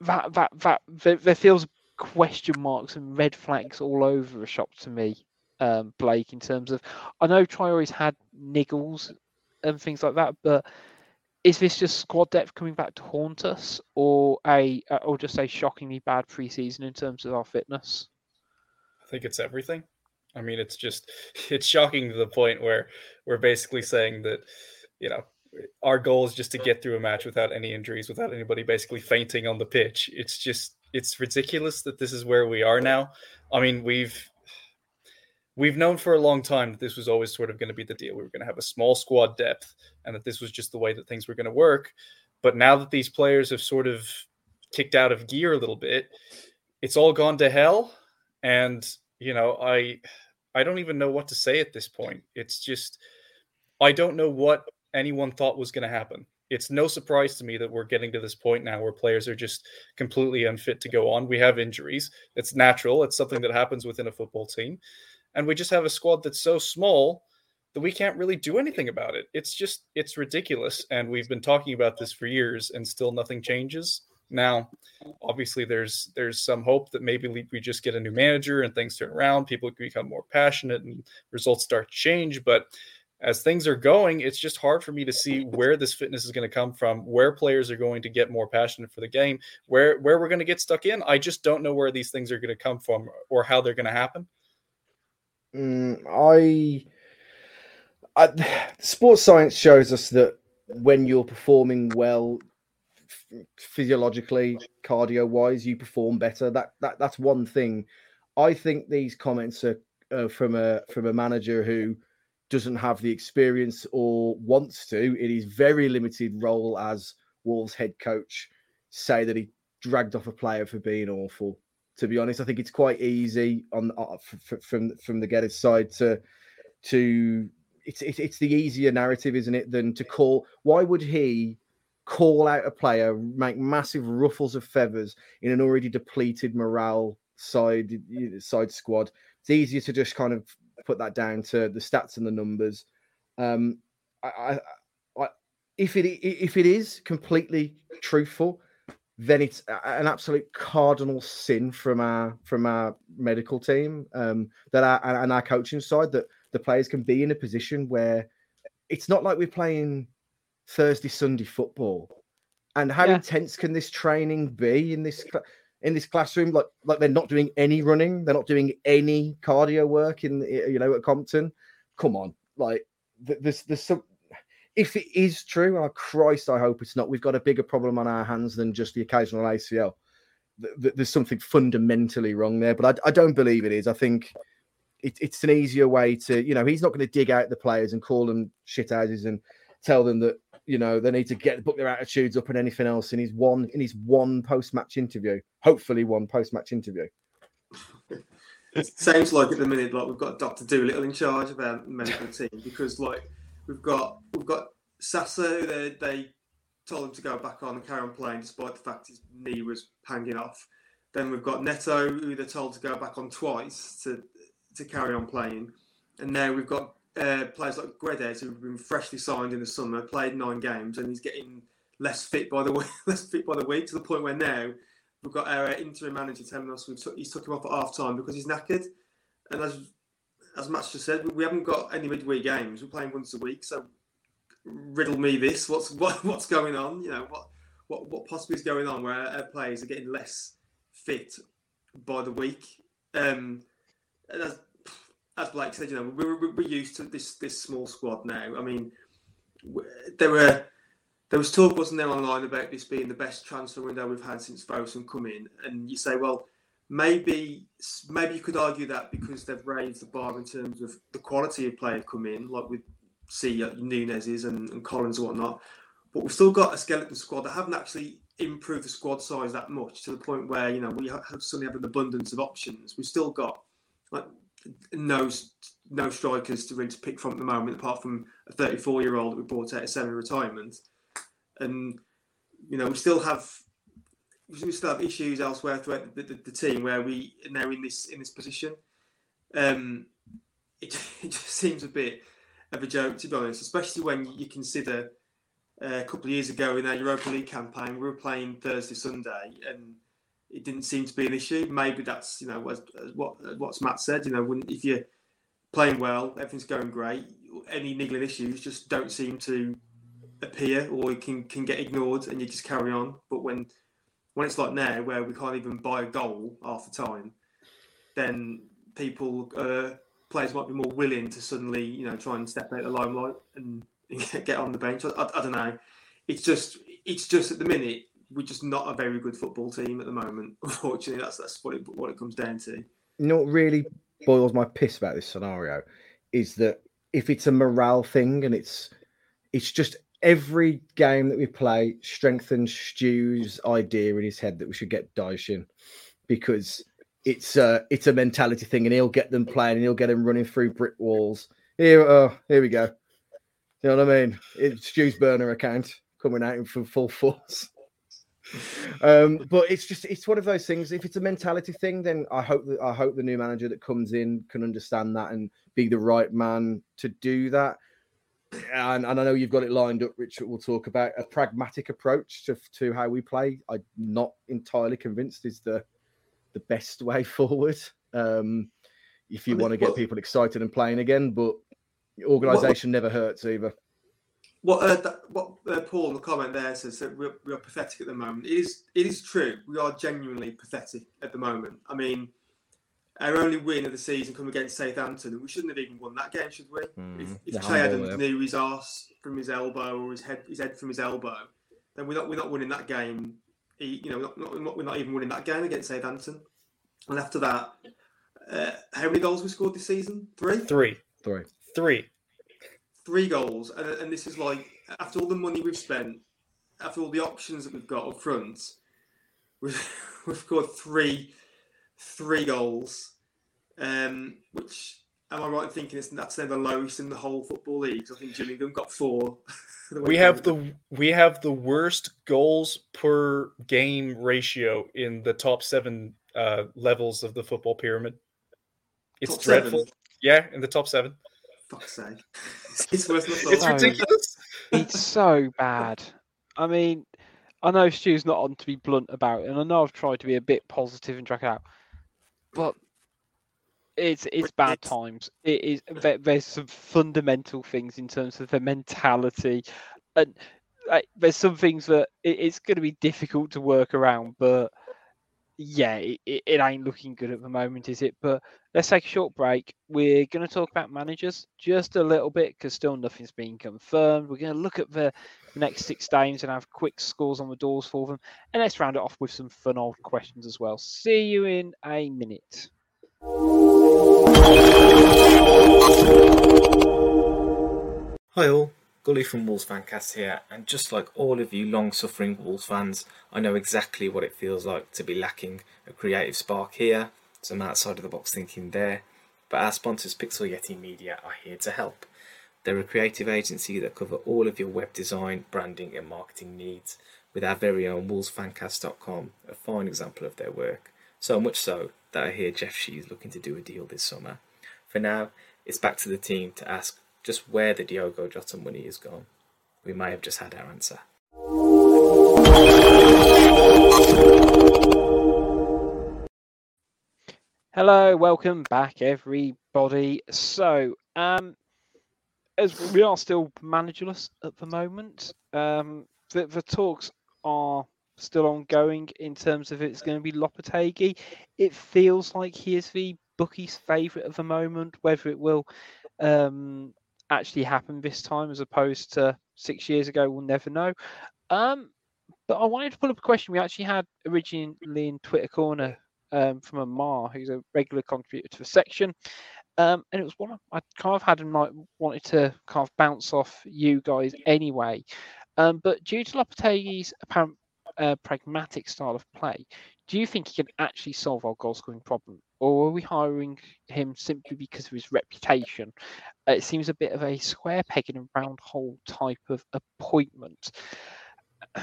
that that that there, there feels question marks and red flags all over the shop to me, um, Blake. In terms of, I know Traore's had niggles and things like that, but is this just squad depth coming back to haunt us, or a or just a shockingly bad preseason in terms of our fitness? I think it's everything. I mean, it's just it's shocking to the point where we're basically saying that, you know, our goal is just to get through a match without any injuries, without anybody basically fainting on the pitch. It's just it's ridiculous that this is where we are now. I mean, we've we've known for a long time that this was always sort of going to be the deal. We were going to have a small squad depth and that this was just the way that things were going to work. But now that these players have sort of kicked out of gear a little bit, it's all gone to hell. And, you know, I I don't even know what to say at this point. It's just I don't know what anyone thought was going to happen. It's no surprise to me that we're getting to this point now where players are just completely unfit to go on. We have injuries. It's natural. It's something that happens within a football team. And we just have a squad that's so small that we can't really do anything about it. It's just it's ridiculous and we've been talking about this for years and still nothing changes. Now, obviously there's there's some hope that maybe we just get a new manager and things turn around, people become more passionate and results start to change, but as things are going, it's just hard for me to see where this fitness is going to come from, where players are going to get more passionate for the game, where where we're going to get stuck in. I just don't know where these things are going to come from or how they're going to happen. Mm, I, I, sports science shows us that when you're performing well, physiologically, cardio wise, you perform better. That that that's one thing. I think these comments are uh, from a from a manager who doesn't have the experience or wants to in his very limited role as Wolves head coach say that he dragged off a player for being awful. To be honest, I think it's quite easy on uh, from from the Geddes side to to it's it's the easier narrative, isn't it, than to call. Why would he call out a player, make massive ruffles of feathers in an already depleted morale side side squad? It's easier to just kind of put that down to the stats and the numbers. Um, I, I, I, if it if it is completely truthful, then it's an absolute cardinal sin from our from our medical team um, that our, and our coaching side that the players can be in a position where it's not like we're playing Thursday Sunday football. And how yeah. intense can this training be in this? in this classroom, like like they're not doing any running, they're not doing any cardio work in you know at Compton. Come on, like there's there's some. If it is true, oh Christ, I hope it's not. We've got a bigger problem on our hands than just the occasional ACL. There's something fundamentally wrong there, but I, I don't believe it is. I think it, it's an easier way to, you know, he's not going to dig out the players and call them shit houses and tell them that you know they need to get book their attitudes up and anything else in his one in his one post match interview. Hopefully, one post match interview. it sounds like at the minute like we've got Doctor Dolittle in charge of our medical team because like we've got we've got Sasa they, they told him to go back on and carry on playing despite the fact his knee was hanging off. Then we've got Neto who they're told to go back on twice to to carry on playing, and now we've got uh, players like Guedes, who've been freshly signed in the summer, played nine games, and he's getting less fit by the week, less fit by the week to the point where now we've got our interim manager telling us we took, he's took him off at half time because he's knackered. And as as Matt just said, we haven't got any midweek games. We're playing once a week, so riddle me this: what's what, what's going on? You know what what what possibly is going on where our players are getting less fit by the week. Um, and as Blake said, you know, we're, we're used to this this small squad now. I mean, there were there was talk, wasn't there, online about this being the best transfer window we've had since Fosun come in, and you say, well, maybe maybe you could argue that because they've raised the bar in terms of the quality of player come in, like we see uh, Nunes's and, and Collins and whatnot. But we've still got a skeleton squad that haven't actually improved the squad size that much to the point where you know we have suddenly have an abundance of options. We've still got like no no strikers to really to pick from at the moment, apart from a 34 year old that we brought out of semi retirement. And you know, we still have we still have issues elsewhere throughout the, the, the team where we are now in this in this position. Um, it, it just seems a bit of a joke to be honest, especially when you consider uh, a couple of years ago in our Europa League campaign, we were playing Thursday Sunday and it didn't seem to be an issue. Maybe that's you know what what what's Matt said. You know, when if you're playing well, everything's going great. Any niggling issues just don't seem to appear or can can get ignored, and you just carry on. But when when it's like now, where we can't even buy a goal half the time, then people are players might be more willing to suddenly, you know, try and step out of the limelight and get on the bench. I, I, I don't know. It's just, it's just at the minute we're just not a very good football team at the moment. Unfortunately, that's that's what it, what it comes down to. What really boils my piss about this scenario is that if it's a morale thing and it's it's just every game that we play strengthens Stu's idea in his head that we should get Dyche in because it's a it's a mentality thing and he'll get them playing and he'll get them running through brick walls. Here, oh, here we go. You know what I mean? It's Stu's burner account coming out in full force. Um, but it's just it's one of those things. If it's a mentality thing, then I hope that I hope the new manager that comes in can understand that and be the right man to do that. And, and I know you've got it lined up, Richard. We'll talk about a pragmatic approach to, to how we play. I'm not entirely convinced is the the best way forward. Um, if you I mean, want to get well- people excited and playing again, but organisation never hurts either. What uh, that, what uh, Paul in the comment there says that we're, we are pathetic at the moment. It is it is true. We are genuinely pathetic at the moment. I mean, our only win of the season come against Southampton, and we shouldn't have even won that game, should we? If, Mm, if the Ché Adams there. knew his arse from his elbow or his head his head from his elbow, then we're not we're not winning that game. He- You know, not, not, not, we're not even winning that game against Southampton. And after that, uh, how many goals we scored this season? Three Three, Three. three. Three goals, and, and this is like after all the money we've spent, after all the options that we've got up front, we've, we've scored three three goals, um, which am I right in thinking it's, that's the lowest in the whole football league? I think Gillingham got four. We have the we have the worst goals per game ratio in the top seven uh, levels of the football pyramid. It's Top seven? dreadful. Yeah, in the top seven. Fuck's sake. it's worse than It's. No. ridiculous. it's so bad. I mean, I know Stu's not on to be blunt about it, and I know I've tried to be a bit positive and drag it out, but it's it's bad It's- times. It is there, there's some fundamental things in terms of the mentality, and like, there's some things that it, it's going to be difficult to work around. But yeah, it, it, it ain't looking good at the moment, is it? But let's take a short break. We're going to talk about managers just a little bit because still nothing's been confirmed. We're going to look at the next six games and have quick scores on the doors for them. And let's round it off with some fun old questions as well. See you in a minute. Hi all, Gully from Wolves Fancast here, and just like all of you long suffering Wolves fans, I know exactly what it feels like to be lacking a creative spark here, some outside of the box thinking there, but our sponsors Pixel Yeti Media are here to help. They're a creative agency that cover all of your web design, branding, and marketing needs, with our very own WolvesFancast.com, a fine example of their work. So much so that I hear Jeff Shi's looking to do a deal this summer. For now, it's back to the team to ask just where the Diogo Jota money is gone. We may have just had our answer. Hello, welcome back, everybody. So, um, as we are still managerless at the moment, um, the, the talks are still ongoing in terms of it's going to be Lopetegui. It feels like he is the bookie's favourite at the moment. Whether it will um, actually happen this time as opposed to six years ago, we'll never know. Um, but I wanted to pull up a question we actually had originally in Twitter Corner um, from Amar, who's a regular contributor to the section. Um, and it was one I kind of had in mind, wanted to kind of bounce off you guys anyway. Um, but due to Lopetegui's apparent uh, pragmatic style of play, do you think he can actually solve our goal scoring problem? Or are we hiring him simply because of his reputation? Uh, it seems a bit of a square peg in a round hole type of appointment.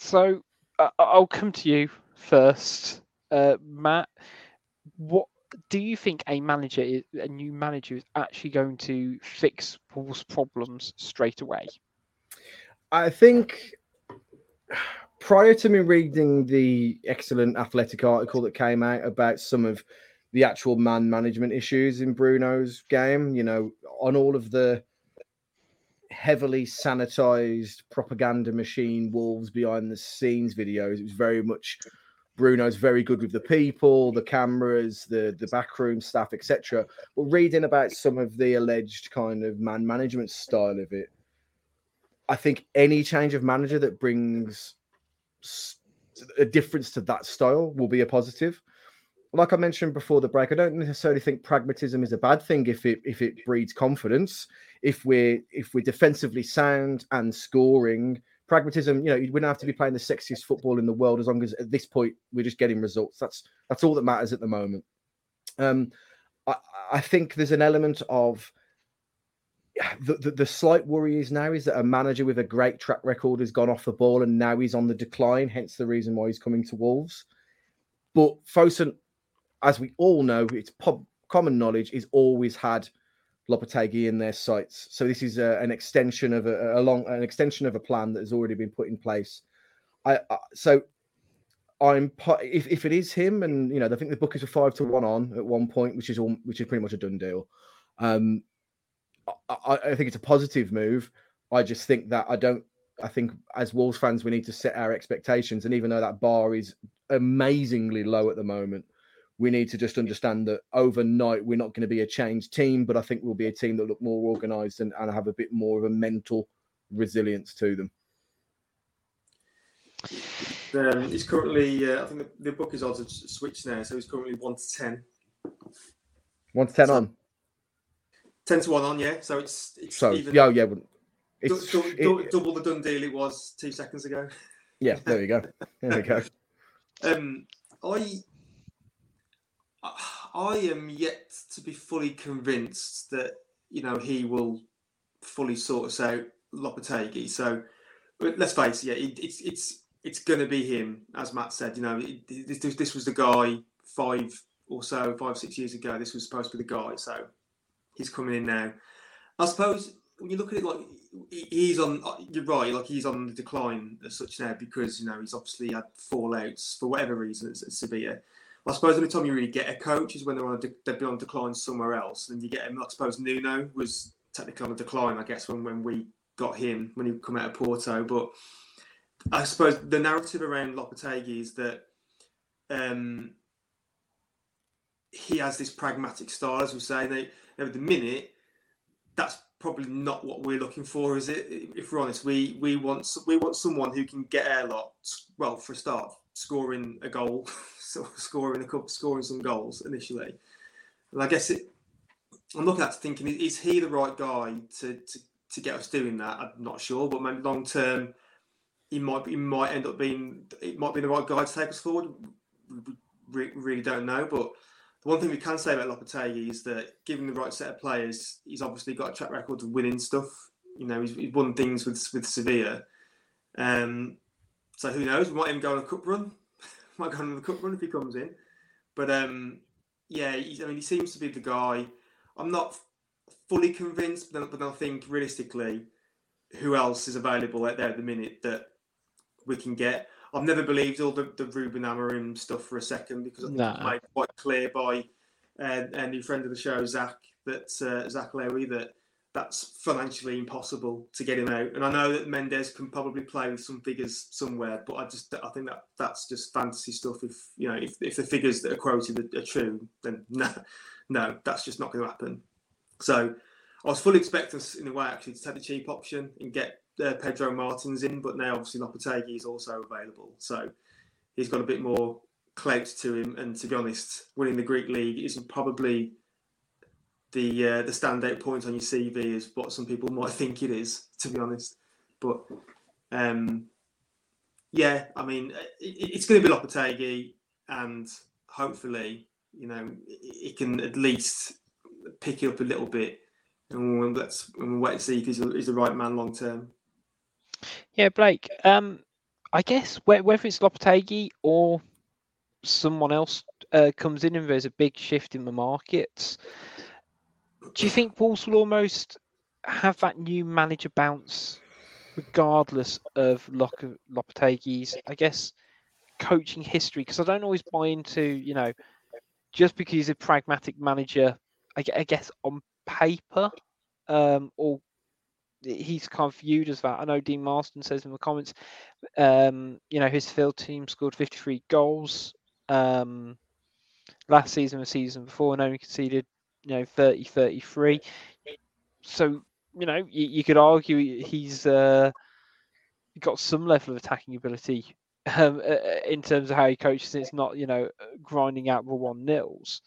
So uh, I'll come to you first, uh, Matt. What do you think a manager, is, a new manager, is actually going to fix Wolves' problems straight away? I think prior to me reading the excellent athletic article that came out about some of the actual man management issues in Bruno's game, you know, on all of the heavily sanitized propaganda machine wolves behind the scenes videos, it was very much Bruno's very good with the people, the cameras, the the backroom staff, etc. But reading about some of the alleged kind of man management style of it, I think any change of manager that brings a difference to that style will be a positive. Like I mentioned before the break, I don't necessarily think pragmatism is a bad thing if it if it breeds confidence. If we're if we're defensively sound and scoring pragmatism, you know, we don't have to be playing the sexiest football in the world as long as at this point we're just getting results. That's that's all that matters at the moment. Um, I, I think there's an element of the, the, the, slight worry is now is that a manager with a great track record has gone off the ball and now he's on the decline, hence the reason why he's coming to Wolves. But Fosun, as we all know, it's pub, common knowledge, is always had Lopetegui in their sights. So this is a, an extension of a, a, long an extension of a plan that has already been put in place. I, I so I'm if, if it is him, and you know, I think the book is a five to one on at one point, which is all which is pretty much a done deal. Um, I, I think it's a positive move. I just think that I don't. I think as Wolves fans, we need to set our expectations, and even though that bar is amazingly low at the moment, we need to just understand that overnight we're not going to be a changed team, but I think we'll be a team that look more organised and, and have a bit more of a mental resilience to them. Um, he's currently, uh, I think the, the, book is odds have switched now, so he's currently one to ten. One to ten so, on. Ten to one on, yeah. So it's it's so even, yeah, yeah. It's, du- du- it, double the done deal it was two seconds ago. Yeah, there you go. There we go. um, I I am yet to be fully convinced that you know he will fully sort us out Lopetegui. So let's face it, yeah, it, it's it's it's going to be him, as Matt said. You know, this this was the guy five or so, five six years ago. This was supposed to be the guy. So he's coming in now. I suppose when you look at it, like he's on, you're right, like he's on the decline as such now because you know he's obviously had fallouts for whatever reason at Sevilla. I suppose the only time you really get a coach is when they're on a de- they've been on decline somewhere else, and you get him. I suppose Nuno was technically on a decline, I guess, when when we got him when he come out of Porto. But I suppose the narrative around Lopetegui is that um, he has this pragmatic style, as we say. They, at the minute, that's probably not what we're looking for, is it? If we're honest, we we want we want someone who can get air locked. Well, for a start, scoring a goal scoring a couple, scoring some goals initially. And I guess it, I'm looking at thinking, is he the right guy to, to, to get us doing that? I'm not sure, but maybe long term, he might he might end up being it might be the right guy to take us forward. We really don't know, but the one thing we can say about Lopetegui is that given the right set of players, he's obviously got a track record of winning stuff. You know, he's, he's won things with with Sevilla. Um, so who knows? We might even go on a cup run might go on the cup run if he comes in. But um, yeah, I mean, he seems to be the guy. I'm not fully convinced, but, but I think realistically, who else is available out there at the minute that we can get? I've never believed all the, the Ruben Amorim stuff for a second because I think nah. it's made quite clear by uh, a new friend of the show, Zach, that uh, Zach Lowy, that that's financially impossible to get him out. And I know that Mendes can probably play with some figures somewhere, but I just I think that that's just fantasy stuff. If you know if, if the figures that are quoted are, are true, then no, no, that's just not going to happen. So I was fully expecting in a way actually to take the cheap option and get uh, Pedro Martins in, but now obviously Lopetegui is also available, so he's got a bit more clout to him. And to be honest, winning the Greek league isn't probably the uh, the standout point on your CV is what some people might think it is, to be honest. But um, yeah, I mean, it, it's going to be Lopetegui, and hopefully, you know, it can at least pick it up a little bit, and we'll, let's we'll wait and see if he's, he's the right man long term. Yeah, Blake. Um, I guess whether it's Lopetegui or someone else uh, comes in and there's a big shift in the markets, do you think Wolves will almost have that new manager bounce, regardless of Lopetegui's, I guess, coaching history? Because I don't always buy into, you know, just because he's a pragmatic manager, I, guess on paper, um, or he's kind of viewed as that. I know Dean Marston says in the comments, um, you know, his field team scored 53 goals um, last season, the season before, and only conceded, you know, 30, 33. So, you know, you, you could argue he's uh, got some level of attacking ability um, uh, in terms of how he coaches. It's not, you know, grinding out the one nils.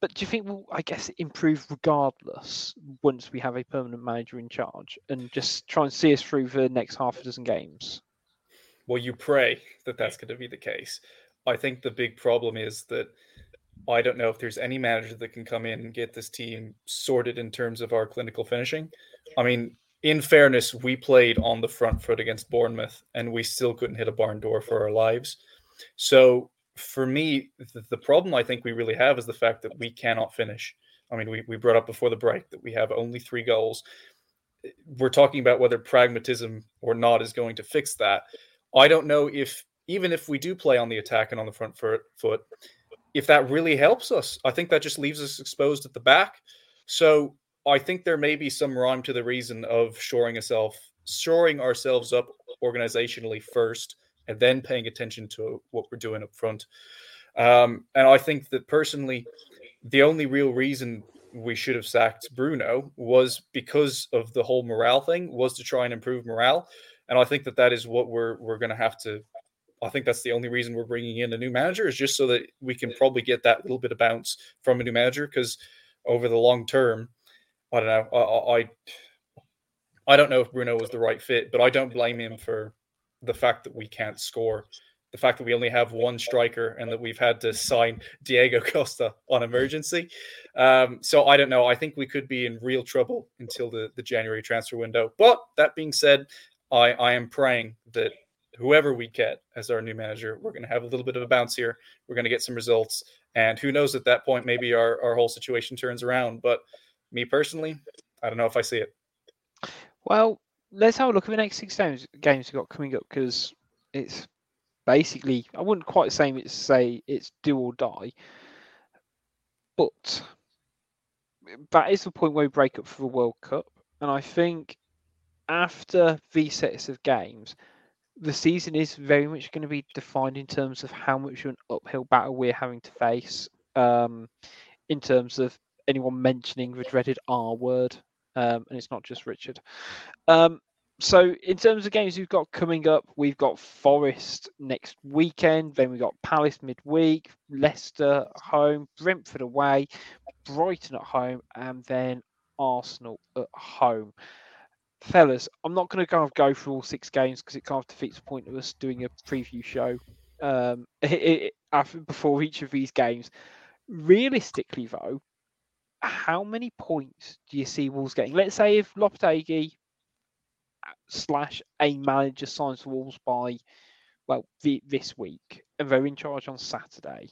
But do you think we'll, I guess, improve regardless once we have a permanent manager in charge and just try and see us through the next half a dozen games? Well, you pray that that's going to be the case. I think the big problem is that I don't know if there's any manager that can come in and get this team sorted in terms of our clinical finishing. I mean, in fairness, we played on the front foot against Bournemouth and we still couldn't hit a barn door for our lives. So for me, the, the, problem I think we really have is the fact that we cannot finish. I mean, we, we brought up before the break that we have only three goals. We're talking about whether pragmatism or not is going to fix that. I don't know if, even if we do play on the attack and on the front foot, if that really helps us. I think that just leaves us exposed at the back. So I think there may be some rhyme to the reason of shoring ourselves, shoring ourselves up organizationally first and then paying attention to what we're doing up front. Um, and I think that personally, the only real reason we should have sacked Bruno was because of the whole morale thing, was to try and improve morale. And I think that that is what we're we're going to have to. I think that's the only reason we're bringing in a new manager is just so that we can probably get that little bit of bounce from a new manager. Because over the long term, I don't know. I, I I don't know if Bruno was the right fit, but I don't blame him for the fact that we can't score, the fact that we only have one striker, and that we've had to sign Diego Costa on emergency. Um, so I don't know. I think we could be in real trouble until the, the January transfer window. But that being said, I, I am praying that whoever we get as our new manager, we're going to have a little bit of a bounce here. We're going to get some results. And who knows at that point, maybe our, our whole situation turns around. But me personally, I don't know if I see it. Well, let's have a look at the next six games games we've got coming up because it's basically I wouldn't quite say it's say it's do or die, but that is the point where we break up for the World Cup, and I think after these sets of games, the season is very much going to be defined in terms of how much of an uphill battle we're having to face. Um, in terms of anyone mentioning the dreaded R word um, and it's not just Richard. Um, so in terms of games we've got coming up, we've got Forest next weekend, then we've got Palace midweek, Leicester home, Brentford away, Brighton at home, and then Arsenal at home. Fellas, I'm not going to kind of go through all six games because it kind of defeats the point of us doing a preview show um, it, it, after, before each of these games. Realistically, though, how many points do you see Wolves getting? Let's say if Lopetegui uh, slash a manager signs Wolves by well the, this week and they're in charge on Saturday.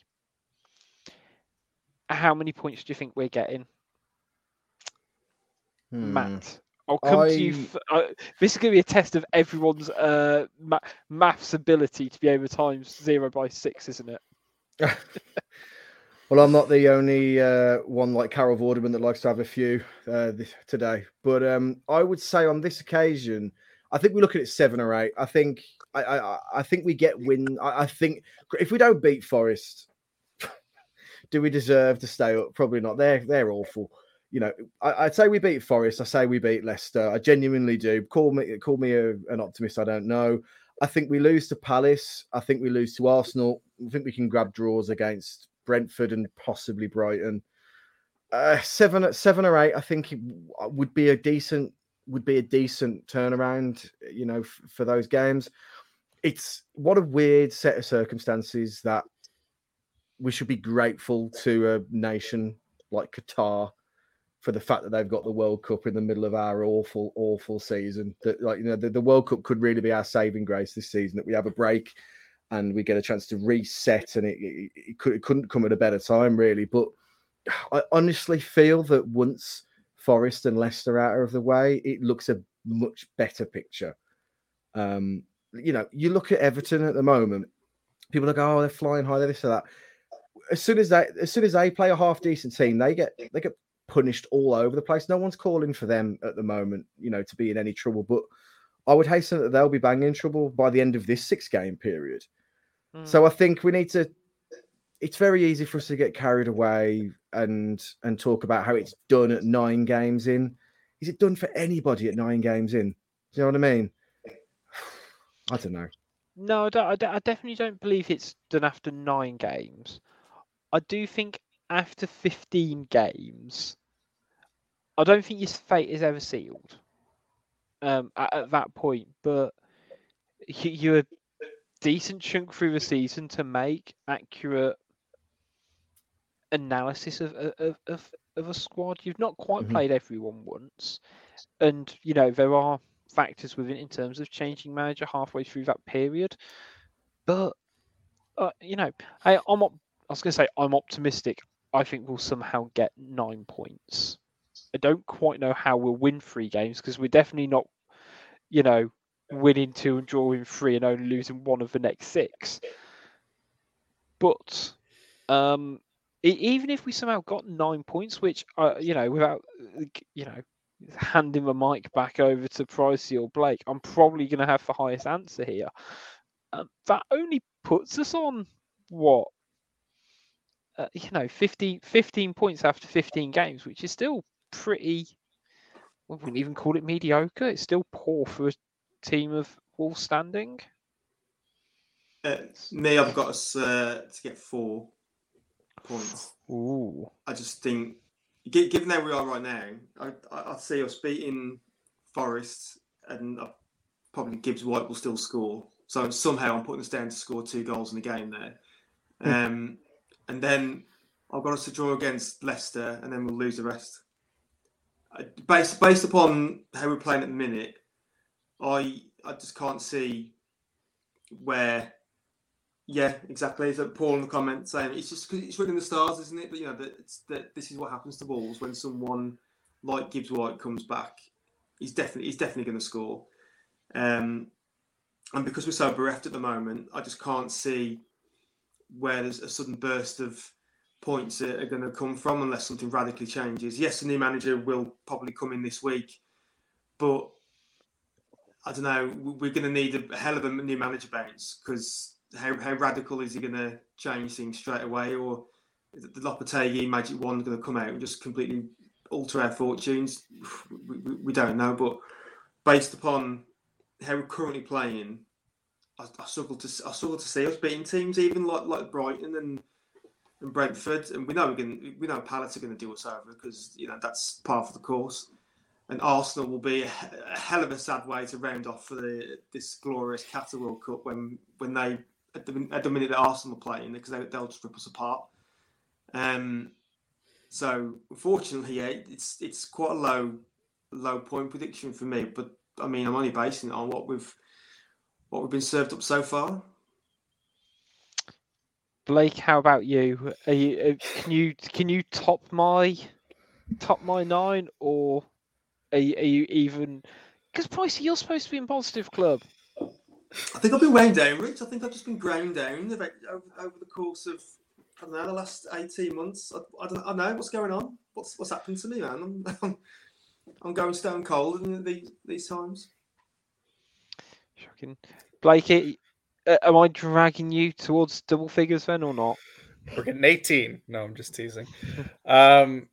How many points do you think we're getting, hmm. Matt? I'll come I... to you. F- uh, this is going to be a test of everyone's uh, ma- maths ability to be able to times zero by six, isn't it? Well, I'm not the only uh, one like Carol Vorderman that likes to have a few uh, this, today, but um, I would say on this occasion, I think we look at it seven or eight. I think I, I, I think we get win. I, I, think if we don't beat Forest, do we deserve to stay up? Probably not. They're they're awful. You know, I, say we beat Forest. I say we beat Leicester. I genuinely do. Call me call me a, an optimist. I don't know. I think we lose to Palace. I think we lose to Arsenal. I think we can grab draws against Brentford and possibly Brighton. Uh, seven, seven or eight, I think uh, would be a decent would be a decent turnaround. You know, f- for those games. It's what a weird set of circumstances that we should be grateful to a nation like Qatar for the fact that they've got the World Cup in the middle of our awful, awful season. That like you know, the, the World Cup could really be our saving grace this season. That we have a break and we get a chance to reset, and it, it, it, could, it couldn't come at a better time, really. But I honestly feel that once Forest and Leicester out of the way, it looks a much better picture. Um, you know, you look at Everton at the moment, people are like, oh, they're flying high, they're this or that. As soon as they as soon as they play a half decent team, they get they get punished all over the place. No one's calling for them at the moment, you know, to be in any trouble. But I would hasten that they'll be banging trouble by the end of this six game period. Hmm. So I think we need to. It's very easy for us to get carried away and and talk about how it's done at nine games in. Is it done for anybody at nine games in? Do you know what I mean? I don't know. No, I, don't, I, don't- I definitely don't believe it's done after nine games. I do think after 15 games, I don't think his fate is ever sealed um, at, at that point. But you, you're a decent chunk through the season to make accurate analysis of, of, of, of a squad. You've not quite Mhm. played everyone once. And, you know, there are factors within in terms of changing manager halfway through that period. But uh, you know, I, I'm op- I was going to say I'm optimistic. I think we'll somehow get nine points. I don't quite know how we'll win three games because we're definitely not, you know, winning two and drawing three and only losing one of the next six. But um, even if we somehow got nine points, which uh, you know, without you know, handing the mic back over to Pricey or Blake, I'm probably going to have the highest answer here. Um, that only puts us on what? Uh, you know, 15, 15 points after 15 games, which is still pretty. We wouldn't even call it mediocre. It's still poor for a team of Wolves standing. Uh, me, I've got us uh, to get four points. Ooh. I just think, given where we are right now, I, I, I'd see us beating Forest, and uh, probably Gibbs White will still score. So somehow I'm putting us down to score two goals in the game there. Um, and then I've got us to draw against Leicester, and then we'll lose the rest. Based based upon how we're playing at the minute, I I just can't see where. Yeah, exactly. So Paul in the comments saying it's just because it's written in the stars, isn't it? But you know that that this is what happens to Wolves when someone like Gibbs White comes back. He's definitely he's definitely going to score. Um, and because we're so bereft at the moment, I just can't see where there's a sudden burst of points that are going to come from unless something radically changes. Yes, a new manager will probably come in this week, but I don't know. we- We're going to need a hell of a new manager bounce because how, how radical is he going to change things straight away, or the Lopetegui magic wand going to come out and just completely alter our fortunes? We, we, we don't know, but based upon how we're currently playing, I, I struggle to I struggle to see us beating teams even like like Brighton and and Brentford, and we know we're going we know Palace are going to do us over because you know that's part of the course. And Arsenal will be a, a hell of a sad way to round off for the this glorious Qatar World Cup when when they at the, at the minute that Arsenal are playing because they, they'll just rip us apart. Um, so unfortunately, yeah, it's it's quite a low low point prediction for me. But I mean, I'm only basing it on what we've what we've been served up so far. Blake, how about you? Are you uh, can you can you top my top my nine, or are you, are you even? Because Pricey, you're supposed to be in positive club. I think I've been wound down, Rich. I think I've just been ground down over, over the course of I don't know the last eighteen months. I, I don't, I don't know what's going on. What's what's happened to me, man? I'm, I'm, I'm going stone cold in these these times. Shocking. Blake, uh, am I dragging you towards double figures then, or not? We're getting 18. No, I'm just teasing. Um,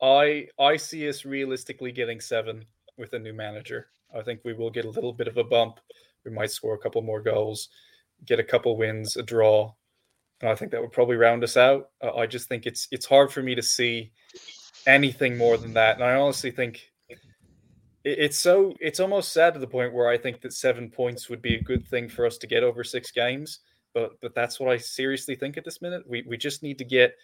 I I see us realistically getting seven with a new manager. I think we will get a little bit of a bump. We might score a couple more goals, get a couple wins, a draw, and I think that would probably round us out. Uh, I just think it's it's hard for me to see anything more than that, and I honestly think it's so it's almost sad to the point where I think that seven points would be a good thing for us to get over six games but but that's what I seriously think at this minute. We we just need to get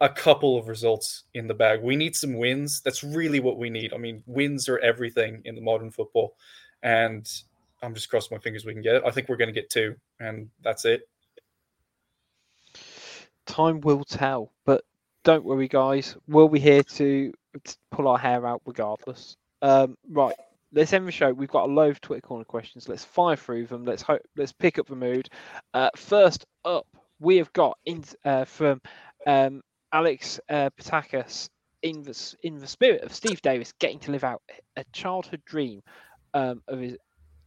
a couple of results in the bag. We need some wins. That's really what we need. I mean, wins are everything in the modern football, and I'm just crossing my fingers we can get it. I think we're going to get two, and that's it. Time will tell, but don't worry, guys. We'll be here to, to pull our hair out regardless. Um, right, let's end the show. We've got a load of Twitter corner questions. Let's fire through them. Let's hope. Let's pick up the mood. Uh, first up, we have got in uh, from um, Alex uh, Patakis. in the in the spirit of Steve Davis getting to live out a childhood dream um, of his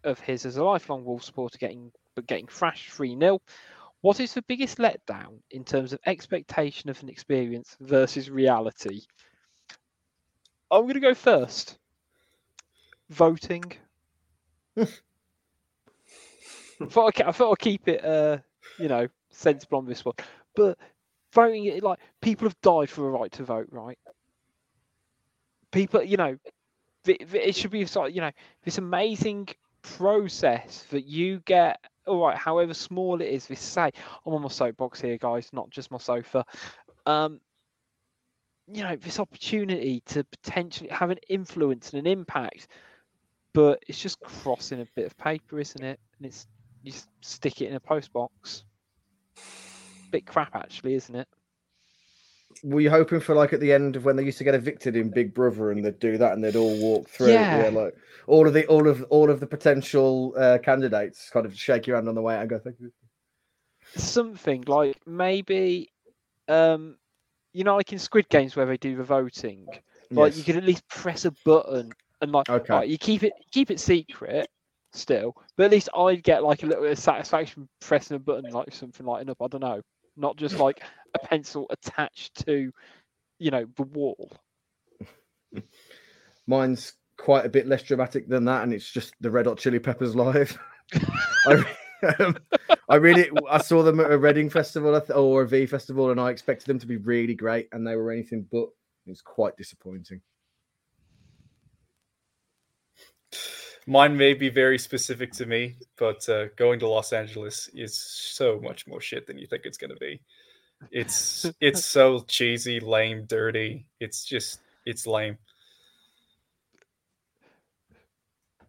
of his as a lifelong Wolves supporter, getting but getting thrashed three 0 What is the biggest letdown in terms of expectation of an experience versus reality? I'm going to go first. Voting. I thought I'd, I thought I'd keep it, uh, you know, sensible on this one. But voting, like people have died for a right to vote, right? People, you know, th- it should be sort of, you know, this amazing process that you get. All right, however small it is, this say I'm on my soapbox here, guys, not just my sofa. Um, you know, this opportunity to potentially have an influence and an impact, but it's just crossing a bit of paper, isn't it? And it's you stick it in a post box. Bit crap, actually, isn't it? Were you hoping for like at the end of when they used to get evicted in Big Brother and they'd do that and they'd all walk through? Yeah. like all of the all of all of the potential uh, candidates kind of shake your hand on the way out and go, thank you. Something like maybe, um, you know, like in Squid Games where they do the voting, like you could at least press a button and like, Okay. right, you keep it keep it secret still, but at least I'd get like a little bit of satisfaction pressing a button like something lighting up. I don't know, not just like a pencil attached to, you know, the wall. Mine's quite a bit less dramatic than that, and it's just the Red Hot Chili Peppers live. I, um, I really, I saw them at a Reading festival or a V festival, and I expected them to be really great, and they were anything but. It was quite disappointing. Mine may be very specific to me, but uh, going to Los Angeles is so much more shit than you think it's going to be. It's it's so cheesy, lame, dirty. It's just it's lame.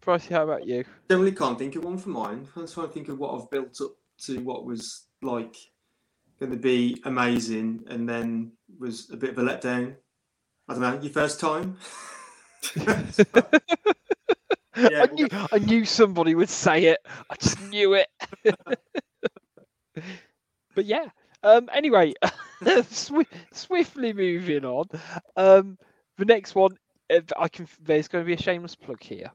Pricey, how about you? Generally can't think of one for mine. I'm trying to think of what I've built up to what was like going to be amazing and then was a bit of a letdown. I don't know, your first time? Yeah, I knew I knew somebody would say it. I just knew it. but yeah. Um. Anyway, swi- swiftly moving on. Um. The next one, I can. There's going to be a shameless plug here,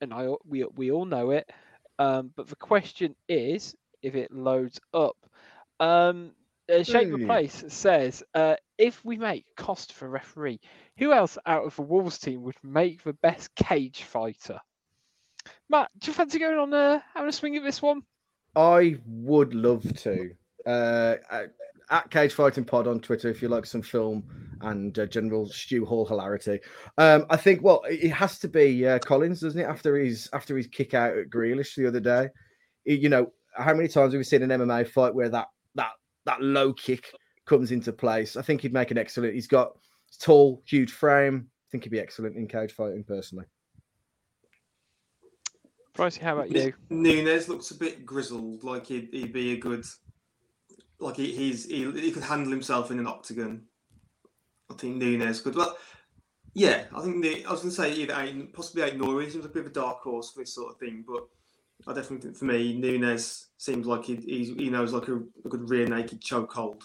and I we we all know it. Um. But the question is, if it loads up, um. Uh, Shape. Replace says, uh, if we make Cost for referee, who else out of the Wolves team would make the best cage fighter? Matt, do you fancy going on uh, having a swing at this one? I would love to. Uh, at- Cage Fighting Pod on Twitter, if you like some film and uh, general Stu Hall hilarity. Um, I think well, it has to be uh, Collins, doesn't it? After his after his kick out at Grealish the other day, you know how many times have we seen an MMA fight where that that that low kick comes into place? I think he'd make an excellent. He's got tall, huge frame. I think he'd be excellent in cage fighting personally. Pricey, how about you? Nunes looks a bit grizzled, like he'd, he'd be a good, like he, he's he, he could handle himself in an octagon. I think Nunes could. Well, yeah, I think the, I was going to say either Aiden, possibly Aït-Nouri. He seems a bit of a dark horse for this sort of thing, but I definitely think for me Nunes seems like he he's, he knows like a, a good rear naked chokehold.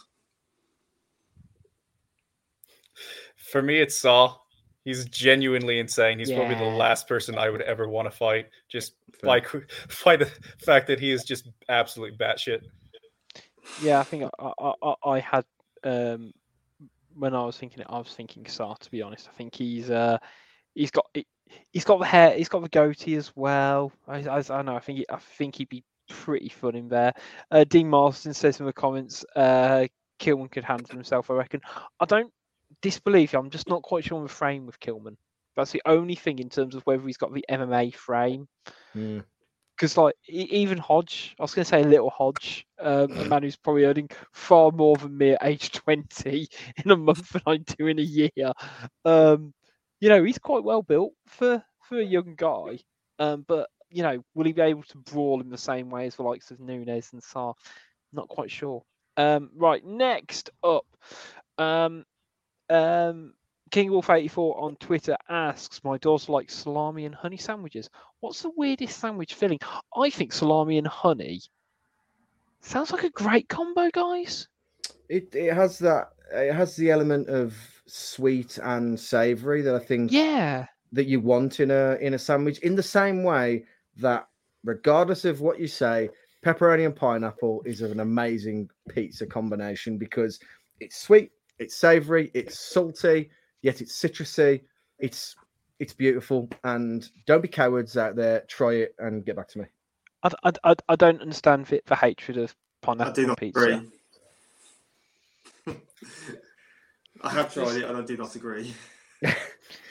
For me, it's Sá. He's genuinely insane. He's probably the last person I would ever want to fight. Just Fair. like by the fact that he is just absolutely batshit. Yeah, I think I, I, I, I had um, when I was thinking it, I was thinking Sá. To be honest, I think he's uh, he's got he- he's got the hair, he's got the goatee as well. I, I, I don't know. I think he, I think he'd be pretty fun in there. Uh, Dean Marston says in the comments, uh, Kilman could handle himself. I reckon. I don't disbelieve you. I'm just not quite sure on the frame with Kilman. That's the only thing in terms of whether he's got the MMA frame Mm. because like e- even Hodge, I was going to say little Hodge, um, a man who's probably earning far more than me at age twenty in a month than I do in a year. Um, you know, he's quite well built for for a young guy. Um, but you know, will he be able to brawl in the same way as the likes of Nunes and Sá? Not quite sure. Um, right, next up, um, um, King Wolf eighty four on Twitter asks, "My daughter likes salami and honey sandwiches. What's the weirdest sandwich filling? I think salami and honey sounds like a great combo, guys. It it has that it has the element of sweet and savory that I think Yeah. that you want in a in a sandwich. In the same way that, regardless of what you say, pepperoni and pineapple is an amazing pizza combination because it's sweet, it's savory, it's salty, yet it's citrusy. It's it's beautiful, and don't be cowards out there. Try it and get back to me. I, I, I, I don't understand the, the hatred of I do not pizza. agree. I have tried it and I do not agree.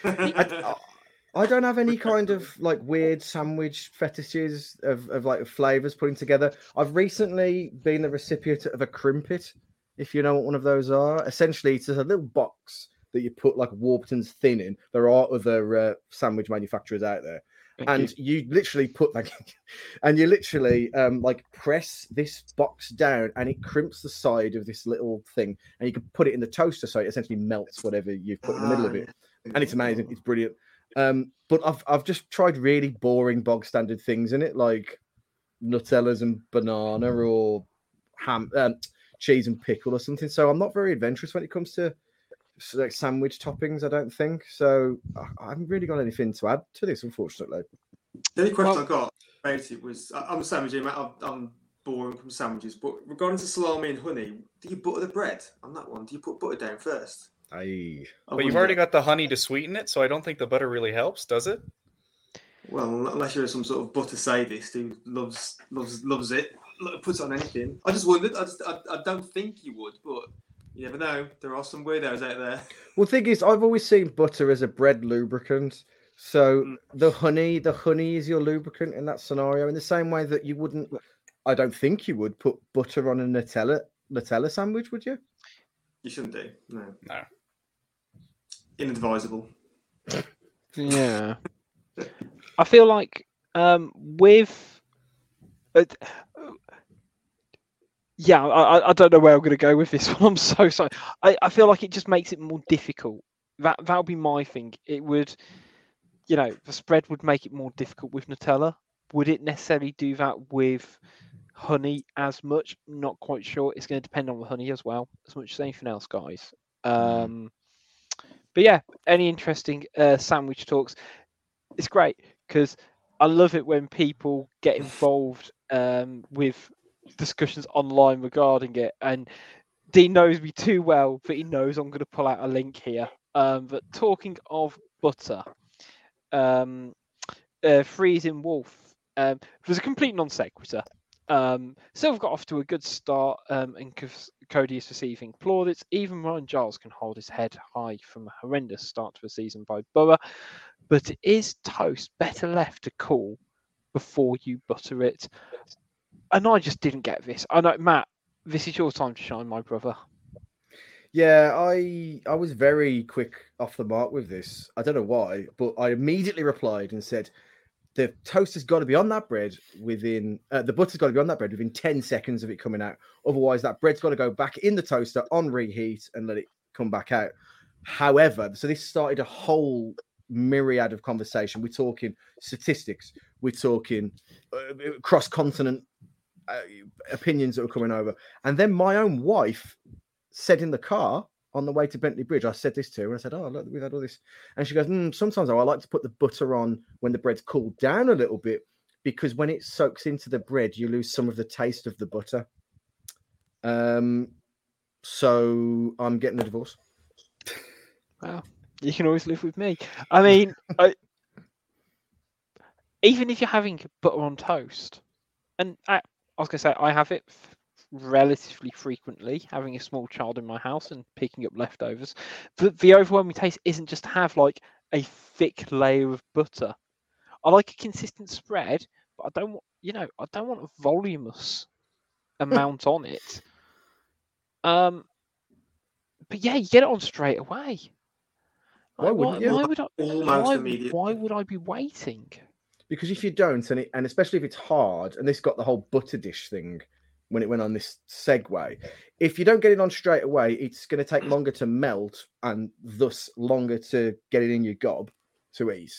I, I don't have any kind of like weird sandwich fetishes of, of like flavors putting together. I've recently been the recipient of a Crimpit, if you know what one of those are. Essentially, it's a little box that you put like Warburton's thin in. There are other uh, sandwich manufacturers out there. Thank and you. you. literally put like and you literally um like press this box down and it crimps the side of this little thing and you can put it in the toaster so it essentially melts whatever you've put in the middle of it and it's amazing. It's brilliant. Um, but I've I've just tried really boring bog standard things in it, like Nutellas and banana or ham, um, cheese and pickle or something. So I'm not very adventurous when it comes to like sandwich toppings. I don't think so. I- I haven't really got anything to add to this, unfortunately. The only question Well- I got about it was I- I'm a sandwich, mate. I'm, I'm boring from sandwiches, but regarding to salami and honey, do you butter the bread on that one? Do you put butter down first? Aye. I But you've already got the honey to sweeten it, so I don't think the butter really helps, does it? Well, unless you're some sort of butter sadist who loves loves loves it, lo- puts on anything. I just wondered. I, just, I, I don't think you would, but you never know. There are some weirdos out there. Well, thing is, I've always seen butter as a bread lubricant. So Mm. the honey, the honey is your lubricant in that scenario. In the same way that you wouldn't, I don't think you would put butter on a Nutella Nutella sandwich, would you? You shouldn't do. No. No. Inadvisable. Yeah. I feel like um, with. Uh, yeah, I, I- don't know where I'm going to go with this one. I'm so sorry. I, I feel like it just makes it more difficult. That that would be my thing. It would, you know, the spread would make it more difficult with Nutella. Would it necessarily do that with honey as much? Not quite sure. It's going to depend on the honey as well, as much as anything else, guys. Um, but yeah, any interesting uh, sandwich talks? It's great because I love it when people get involved um, with discussions online regarding it. And Dean knows me too well that he knows I'm going to pull out a link here. Um, but talking of butter, um, uh, Freezing Wolf um, was a complete non sequitur. Um, Silver got off to a good start, um, and Cos- Coady is receiving plaudits. Even Ryan Giles can hold his head high from a horrendous start to the season by Boro. But is toast better left to cool before you butter it? And I just didn't get this. I know, Matt, this is your time to shine, my brother. Yeah, I I was very quick off the mark with this. I don't know why, but I immediately replied and said the toast has got to be on that bread within uh, the butter's got to be on that bread within 10 seconds of it coming out. Otherwise, that bread's got to go back in the toaster on reheat and let it come back out. However, so this started a whole myriad of conversation. We're talking statistics, we're talking uh, cross continent uh, opinions that were coming over. And then my own wife said in the car on the way to Bentley Bridge, I said this to her, and I said, "Oh, look, we've had all this," and she goes, mm, "Sometimes though, I like to put the butter on when the bread's cooled down a little bit because when it soaks into the bread, you lose some of the taste of the butter." Um, so I'm getting a divorce. Well, you can always live with me. I mean, I, even if you're having butter on toast, and I, I was going to say, I have it f- relatively frequently, having a small child in my house and picking up leftovers. But the overwhelming taste isn't just to have like a thick layer of butter. I like a consistent spread, but I don't want, you know, I don't want a voluminous amount on it. Um, but yeah, you get it on straight away. Why Like, wouldn't you? Why would I? Almost why, immediate. why would I be waiting? Because if you don't, and it, and especially if it's hard, and this got the whole butter dish thing when it went on this segue. If you don't get it on straight away, it's going to take longer to melt and thus longer to get it in your gob to eat.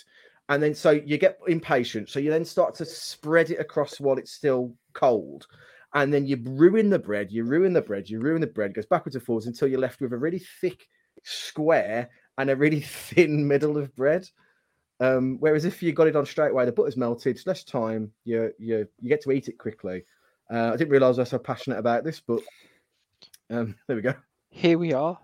And then so you get impatient. So you then start to spread it across while it's still cold. And then you ruin the bread, you ruin the bread, you ruin the bread, goes backwards and forwards until you're left with a really thick square and a really thin middle of bread. Um, whereas if you got it on straight away, the butter's melted, it's less time, you you you get to eat it quickly. Uh, I didn't realize I was so passionate about this, but um, there we go. Here we are.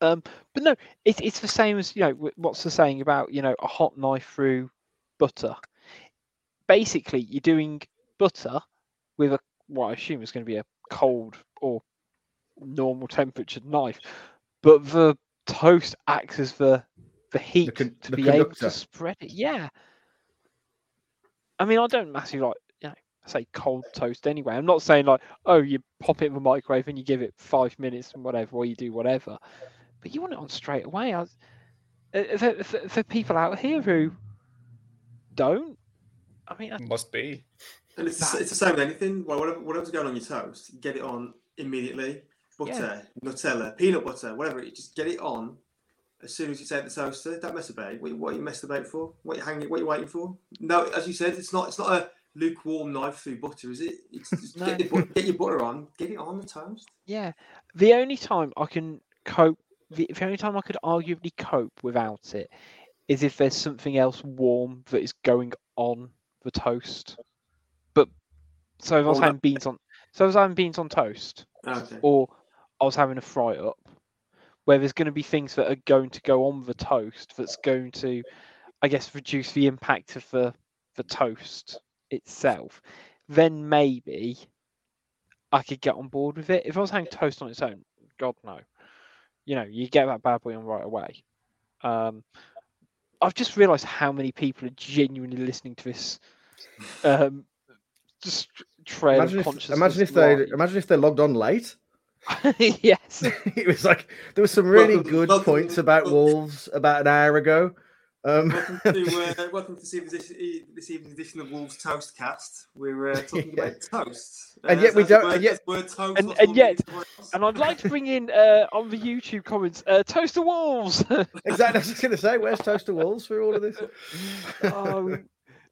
Um, but no, it's it's the same as you know what's the saying about you know a hot knife through butter. Basically, you're doing butter with a what I assume is going to be a cold or normal temperature knife, but the toast acts as the the heat con- to the be able to spread it. Yeah. I mean, I don't massively like you know say cold toast anyway. I'm not saying like oh you pop it in the microwave and you give it five minutes and whatever, or you do whatever, but you want it on straight away. I uh, for, for, for people out here who don't, I mean, I- Must be. And it's, the- it's the same with anything. Well, whatever, whatever's going on your toast, get it on immediately. Butter, Nutella, peanut butter, whatever. You just get it on as soon as you take the toaster. Don't mess about. What, what are you messed about for? What you hanging? What you waiting for? No, as you said, it's not. It's not a lukewarm knife through butter, is it? It's just No. get, your, get your butter on. Get it on the toast. yeah. The only time I can cope, the, the only time I could arguably cope without it, is if there's something else warm that is going on the toast. But so if I was Oh, no. having beans on, so I was having beans on toast, Okay. or I was having a fry up, where there's going to be things that are going to go on the toast that's going to, I guess, reduce the impact of the the toast itself, then maybe I could get on board with it. If I was having toast on its own, God no, you know, you get that bad boy on right away. Um, I've just realised how many people are genuinely listening to this. Um, just trail Imagine of if, imagine if they imagine if they logged on late. yes. it was like there were some really Welcome- good welcome- points about welcome- Wolves about an hour ago. Um, Welcome to uh, welcome to this evening's, this evening's edition of Wolves Toast Cast. We're uh, talking Yeah. about toast, And Uh, yet we don't- Word, and yet- word toast and- not and yet- And I'd like to bring in uh, on the YouTube comments, uh, Toaster Wolves. exactly. I was just going to say, where's Toaster Wolves for all of this? oh,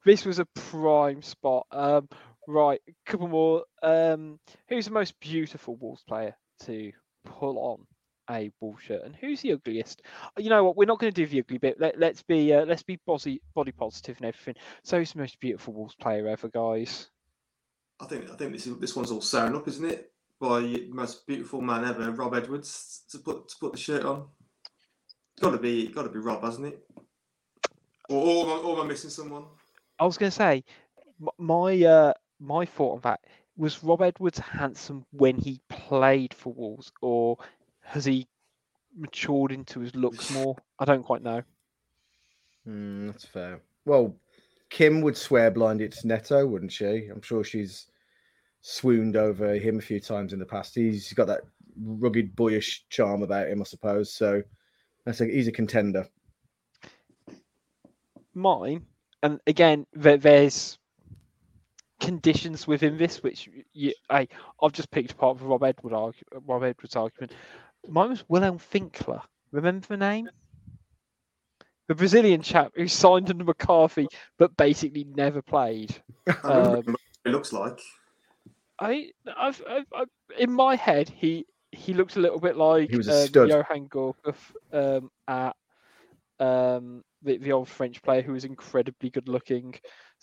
this was a prime spot. Um, right, a couple more. Um, who's the most beautiful Wolves player to pull on a Wolves shirt, and who's the ugliest? You know what? We're not going to do the ugly bit. Let, let's be uh, let's be body body positive and everything. So, who's the most beautiful Wolves player ever, guys? I think I think this is, this one's all sewn up, isn't it? By the most beautiful man ever, Rob Edwards, to put to put the shirt on. Got to be got to be Rob, hasn't it? Or, or, am I, or am I missing someone? I was going to say, my uh, my thought on that was Rob Edwards handsome when he played for Wolves, or has he matured into his looks more? I don't quite know. Hmm, that's fair. Well, Kim would swear blind it's Neto, wouldn't she? I'm sure she's swooned over him a few times in the past. He's got that rugged, boyish charm about him, I suppose. So that's a, he's a contender. Mine, and again, there, there's conditions within this which you, I I've just picked apart the Rob Edward argu- Rob Edwards argument. Mine was Guilherme Finkler. Remember the name? The Brazilian chap who signed under McCarthy but basically never played. Um, it looks like. I, I've, I've, I've, in my head, he he looked a little bit like He was a um. Yoann Gourcuff um, at um, the, the old French player who was incredibly good looking.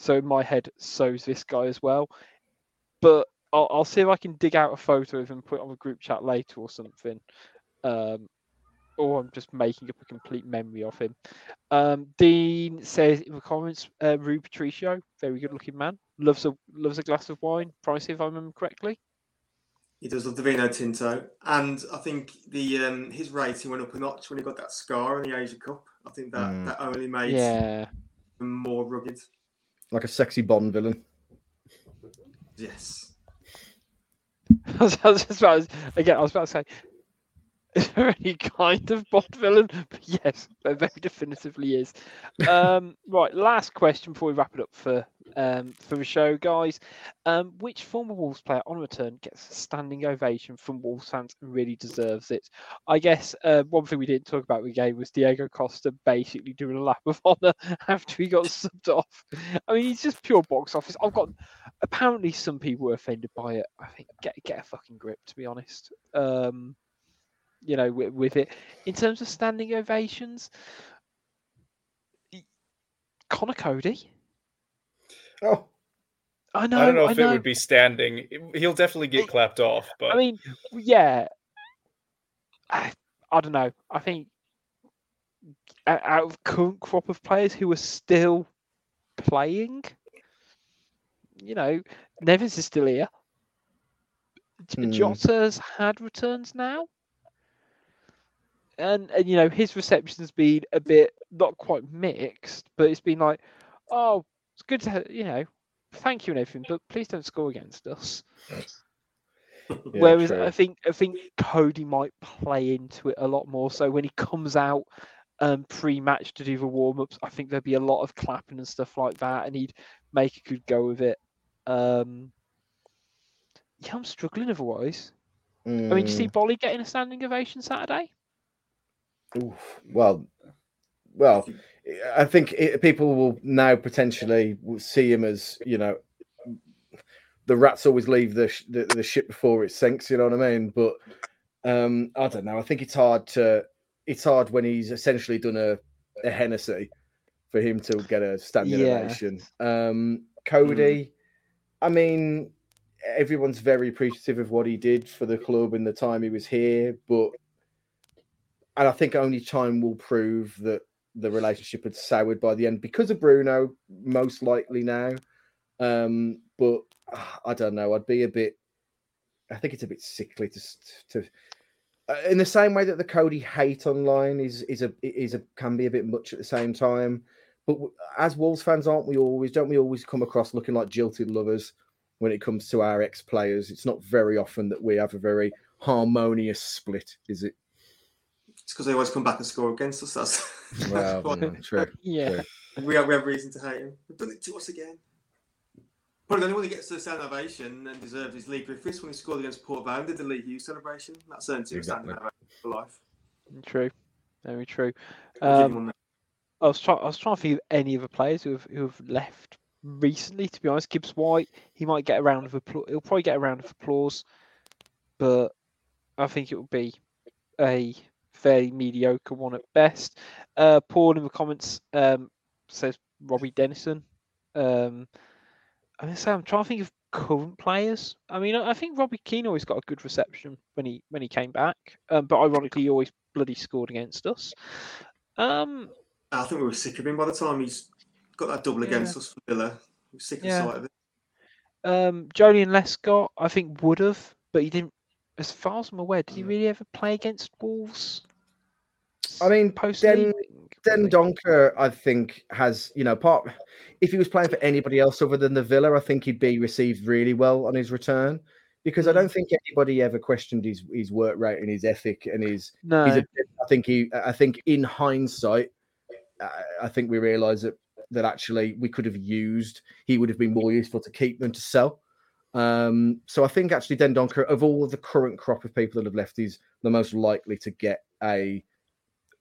So in my head, so's this guy as well. But I'll, I'll see if I can dig out a photo of him, put it on a group chat later or something. Um, or I'm just making up a complete memory of him. Um, Dean says in the comments, uh, Rui Patricio, very good looking man, loves a loves a glass of wine, pricey if I remember correctly. He does love the Vino Tinto, and I think the um, his rating went up a notch when he got that scar in the Asia Cup. I think that Mm. that only made Yeah, him more rugged. Like a sexy Bond villain. Yes. I was, I was just about again. I was about to say, is there any kind of Bond villain? But yes, there very definitively is. Um, right, last question before we wrap it up for um, for the show, guys. Um, which former Wolves player on return gets a standing ovation from Wolves fans and really deserves it? I guess uh, one thing we didn't talk about with the game was Diego Costa basically doing a lap of honour after he got subbed off. I mean, he's just pure box office. I've got apparently some people were offended by it. I think get get a fucking grip, to be honest. Um, you know, with, with it. In terms of standing ovations, y- Conor Coady. Oh, I know. I don't know if know. it would be standing. He'll definitely get It- clapped off, but I mean, yeah. I, I don't know. I think out of current crop of players who are still playing, you know, Neves is still here. Hmm. Jota's had returns now. And, and you know his reception's been a bit not quite mixed, but it's been like, oh, it's good to you know, thank you and everything, but please don't score against us. yeah, Whereas true. I think I think Coady might play into it a lot more. So when he comes out um, pre-match to do the warm-ups, I think there'd be a lot of clapping and stuff like that, and he'd make a good go of it. Um, yeah, I'm struggling otherwise. I mean, you see Mm, Boly getting a standing ovation Saturday? Oof. Well, well, I think it, people will now potentially see him as you know, the rats always leave the, sh- the the ship before it sinks. You know what I mean? But um, I don't know. I think it's hard to. It's hard when he's essentially done a, a Hennessey for him to get a standing Yeah. ovation. Um, Coady, I mean, everyone's very appreciative of what he did for the club in the time he was here, but and I think only time will prove that the relationship had soured by the end because of Bruno, most likely now. Um, but ah, I don't know. I'd be a bit. I think it's a bit sickly to to. uh, In the same way that the Coady hate online is is a is a can be a bit much at the same time, but as Wolves fans, aren't we always? Don't we always come across looking like jilted lovers when it comes to our ex players? It's not very often that we have a very harmonious split, is it? It's because they always come back and score against us. That's, that's Well, why mm, true. Yeah. true. we have, we have reason to hate him. They've done it to us again. Probably the only one that gets the standing ovation and deserves is Leigh Griffiths when he scored against Port Vale, did the Lee Hughes celebration. That's earned him a standing ovation for life. True. Very true. I'll give him Um. I was trying. I was trying to think of any other players who have who have left recently. To be honest, Gibbs White, he might get a round of applause. He'll probably get a round of applause, but I think it will be a fairly mediocre one at best. Uh, Paul in the comments um, says Robbie Dennison. Um, I mean, so I'm trying to think of current players. I mean, I I think Robbie Keane always got a good reception when he when he came back, um, but ironically, he always bloody scored against us. Um, I think we were sick of him by the time he's got that double against us for Villa. We were sick of Yeah. the sight of it. Um, Joleon Lescott, I think would have, but he didn't. As far as I'm aware, did he Mm. really ever play against Wolves? I mean, post Den- Den? Donker, I think, has you know part. If he was playing for anybody else other than the Villa, I think he'd be received really well on his return, because I Hmm. don't think anybody ever questioned his his work rate and his ethic and his. No, He's a, I think he. I think in hindsight, I, I think we realise that that actually we could have used. He would have been more useful to keep than to sell. Um, so I think actually Dendoncker, of all of the current crop of people that have left, is the most likely to get a,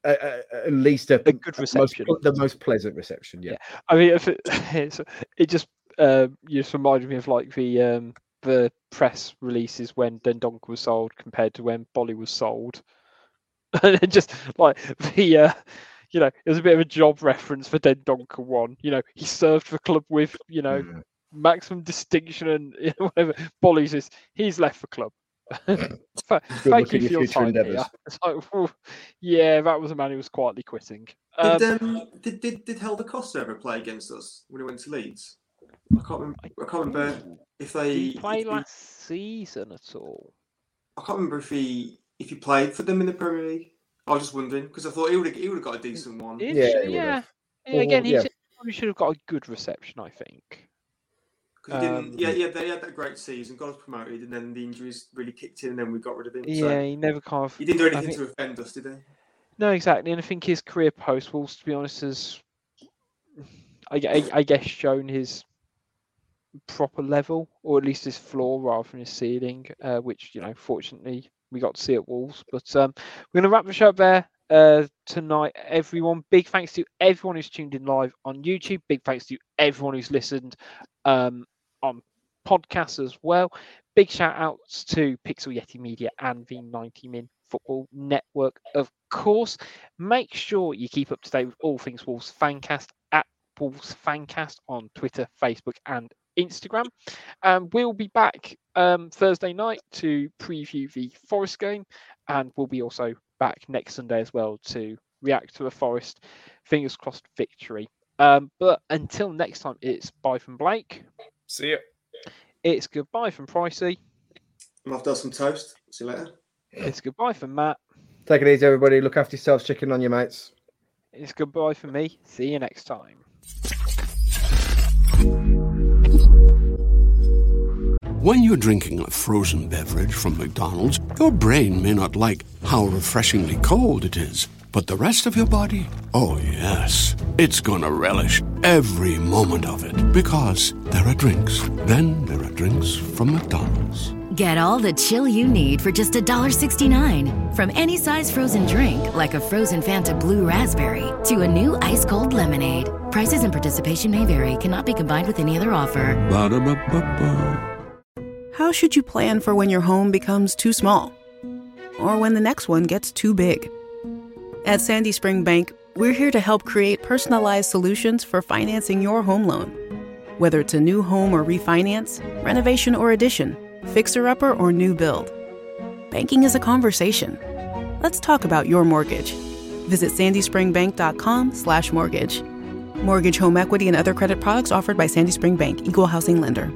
a, a- at least a, A good most- reception. the most pleasant reception. Yeah, I mean, if it, it just uh, just reminded me of like the um, the press releases when Dendoncker was sold compared to when Boly was sold, and just like the uh, you know it was a bit of a job reference for Dendoncker one. You know, he served the club with you know maximum distinction and you know, whatever. Boly is he's left the club. Th- Good Thank you for your your time here. endeavours. It's like, whew, yeah, that was a man who was quietly quitting. Um, Did, um, did, did, did Helder Costa ever play against us when he went to Leeds? I can't remember, I can't remember if they. did he play if last season at all? I can't remember if he if he played for them in the Premier League. I was just wondering because I thought he would have he would have got a decent one. Did Yeah, you? he would've. yeah. Yeah, again, he yeah. should- probably should have got a good reception, I think. 'Cause he didn't. Um, yeah, yeah, they had that great season, got us promoted, and then the injuries really kicked in, and then we got rid of him. Yeah, so he never kind of. he didn't do anything think- to offend us, did he? No, exactly. And I think his career post Wolves, to be honest, has, I, I, I guess, shown his proper level, or at least his floor rather than his ceiling, uh, which, you know, fortunately we got to see at Wolves. But um, we're going to wrap the show up there uh, tonight, everyone. Big thanks to everyone who's tuned in live on YouTube. Big thanks to everyone who's listened um, on podcasts as well. Big shout outs to Pixel Yeti Media and the 90 Min Football Network, of course. Make sure you keep up to date with all things Wolves Fancast at Wolves Fancast on Twitter, Facebook, and Instagram. Um, we'll be back um, Thursday night to preview the Forest game, and we'll be also back next Sunday as well to react to a Forest fingers crossed victory. Um, but until next time, it's bye from Blake. See you. It's goodbye from Pricey. I'm off to have some toast. See you later. It's goodbye from Matt. Take it easy, everybody. Look after yourselves. Chicken on your mates. It's goodbye from me. See you next time. When you're drinking a frozen beverage from McDonald's, your brain may not like how refreshingly cold it is, but the rest of your body, oh yes, it's gonna relish every moment of it because there are drinks. Then there are drinks from McDonald's. Get all the chill you need for just $1.69. From any size frozen drink, like a frozen Fanta Blue Raspberry, to a new ice cold lemonade. Prices and participation may vary, cannot be combined with any other offer. Ba-da-ba-ba-ba. How should you plan for when your home becomes too small? Or when the next one gets too big? At Sandy Spring Bank, we're here to help create personalized solutions for financing your home loan. Whether it's a new home or refinance, renovation or addition, fixer upper or new build. Banking is a conversation. Let's talk about your mortgage. Visit sandyspringbank.com slash mortgage. Mortgage, home equity, and other credit products offered by Sandy Spring Bank, Equal Housing Lender.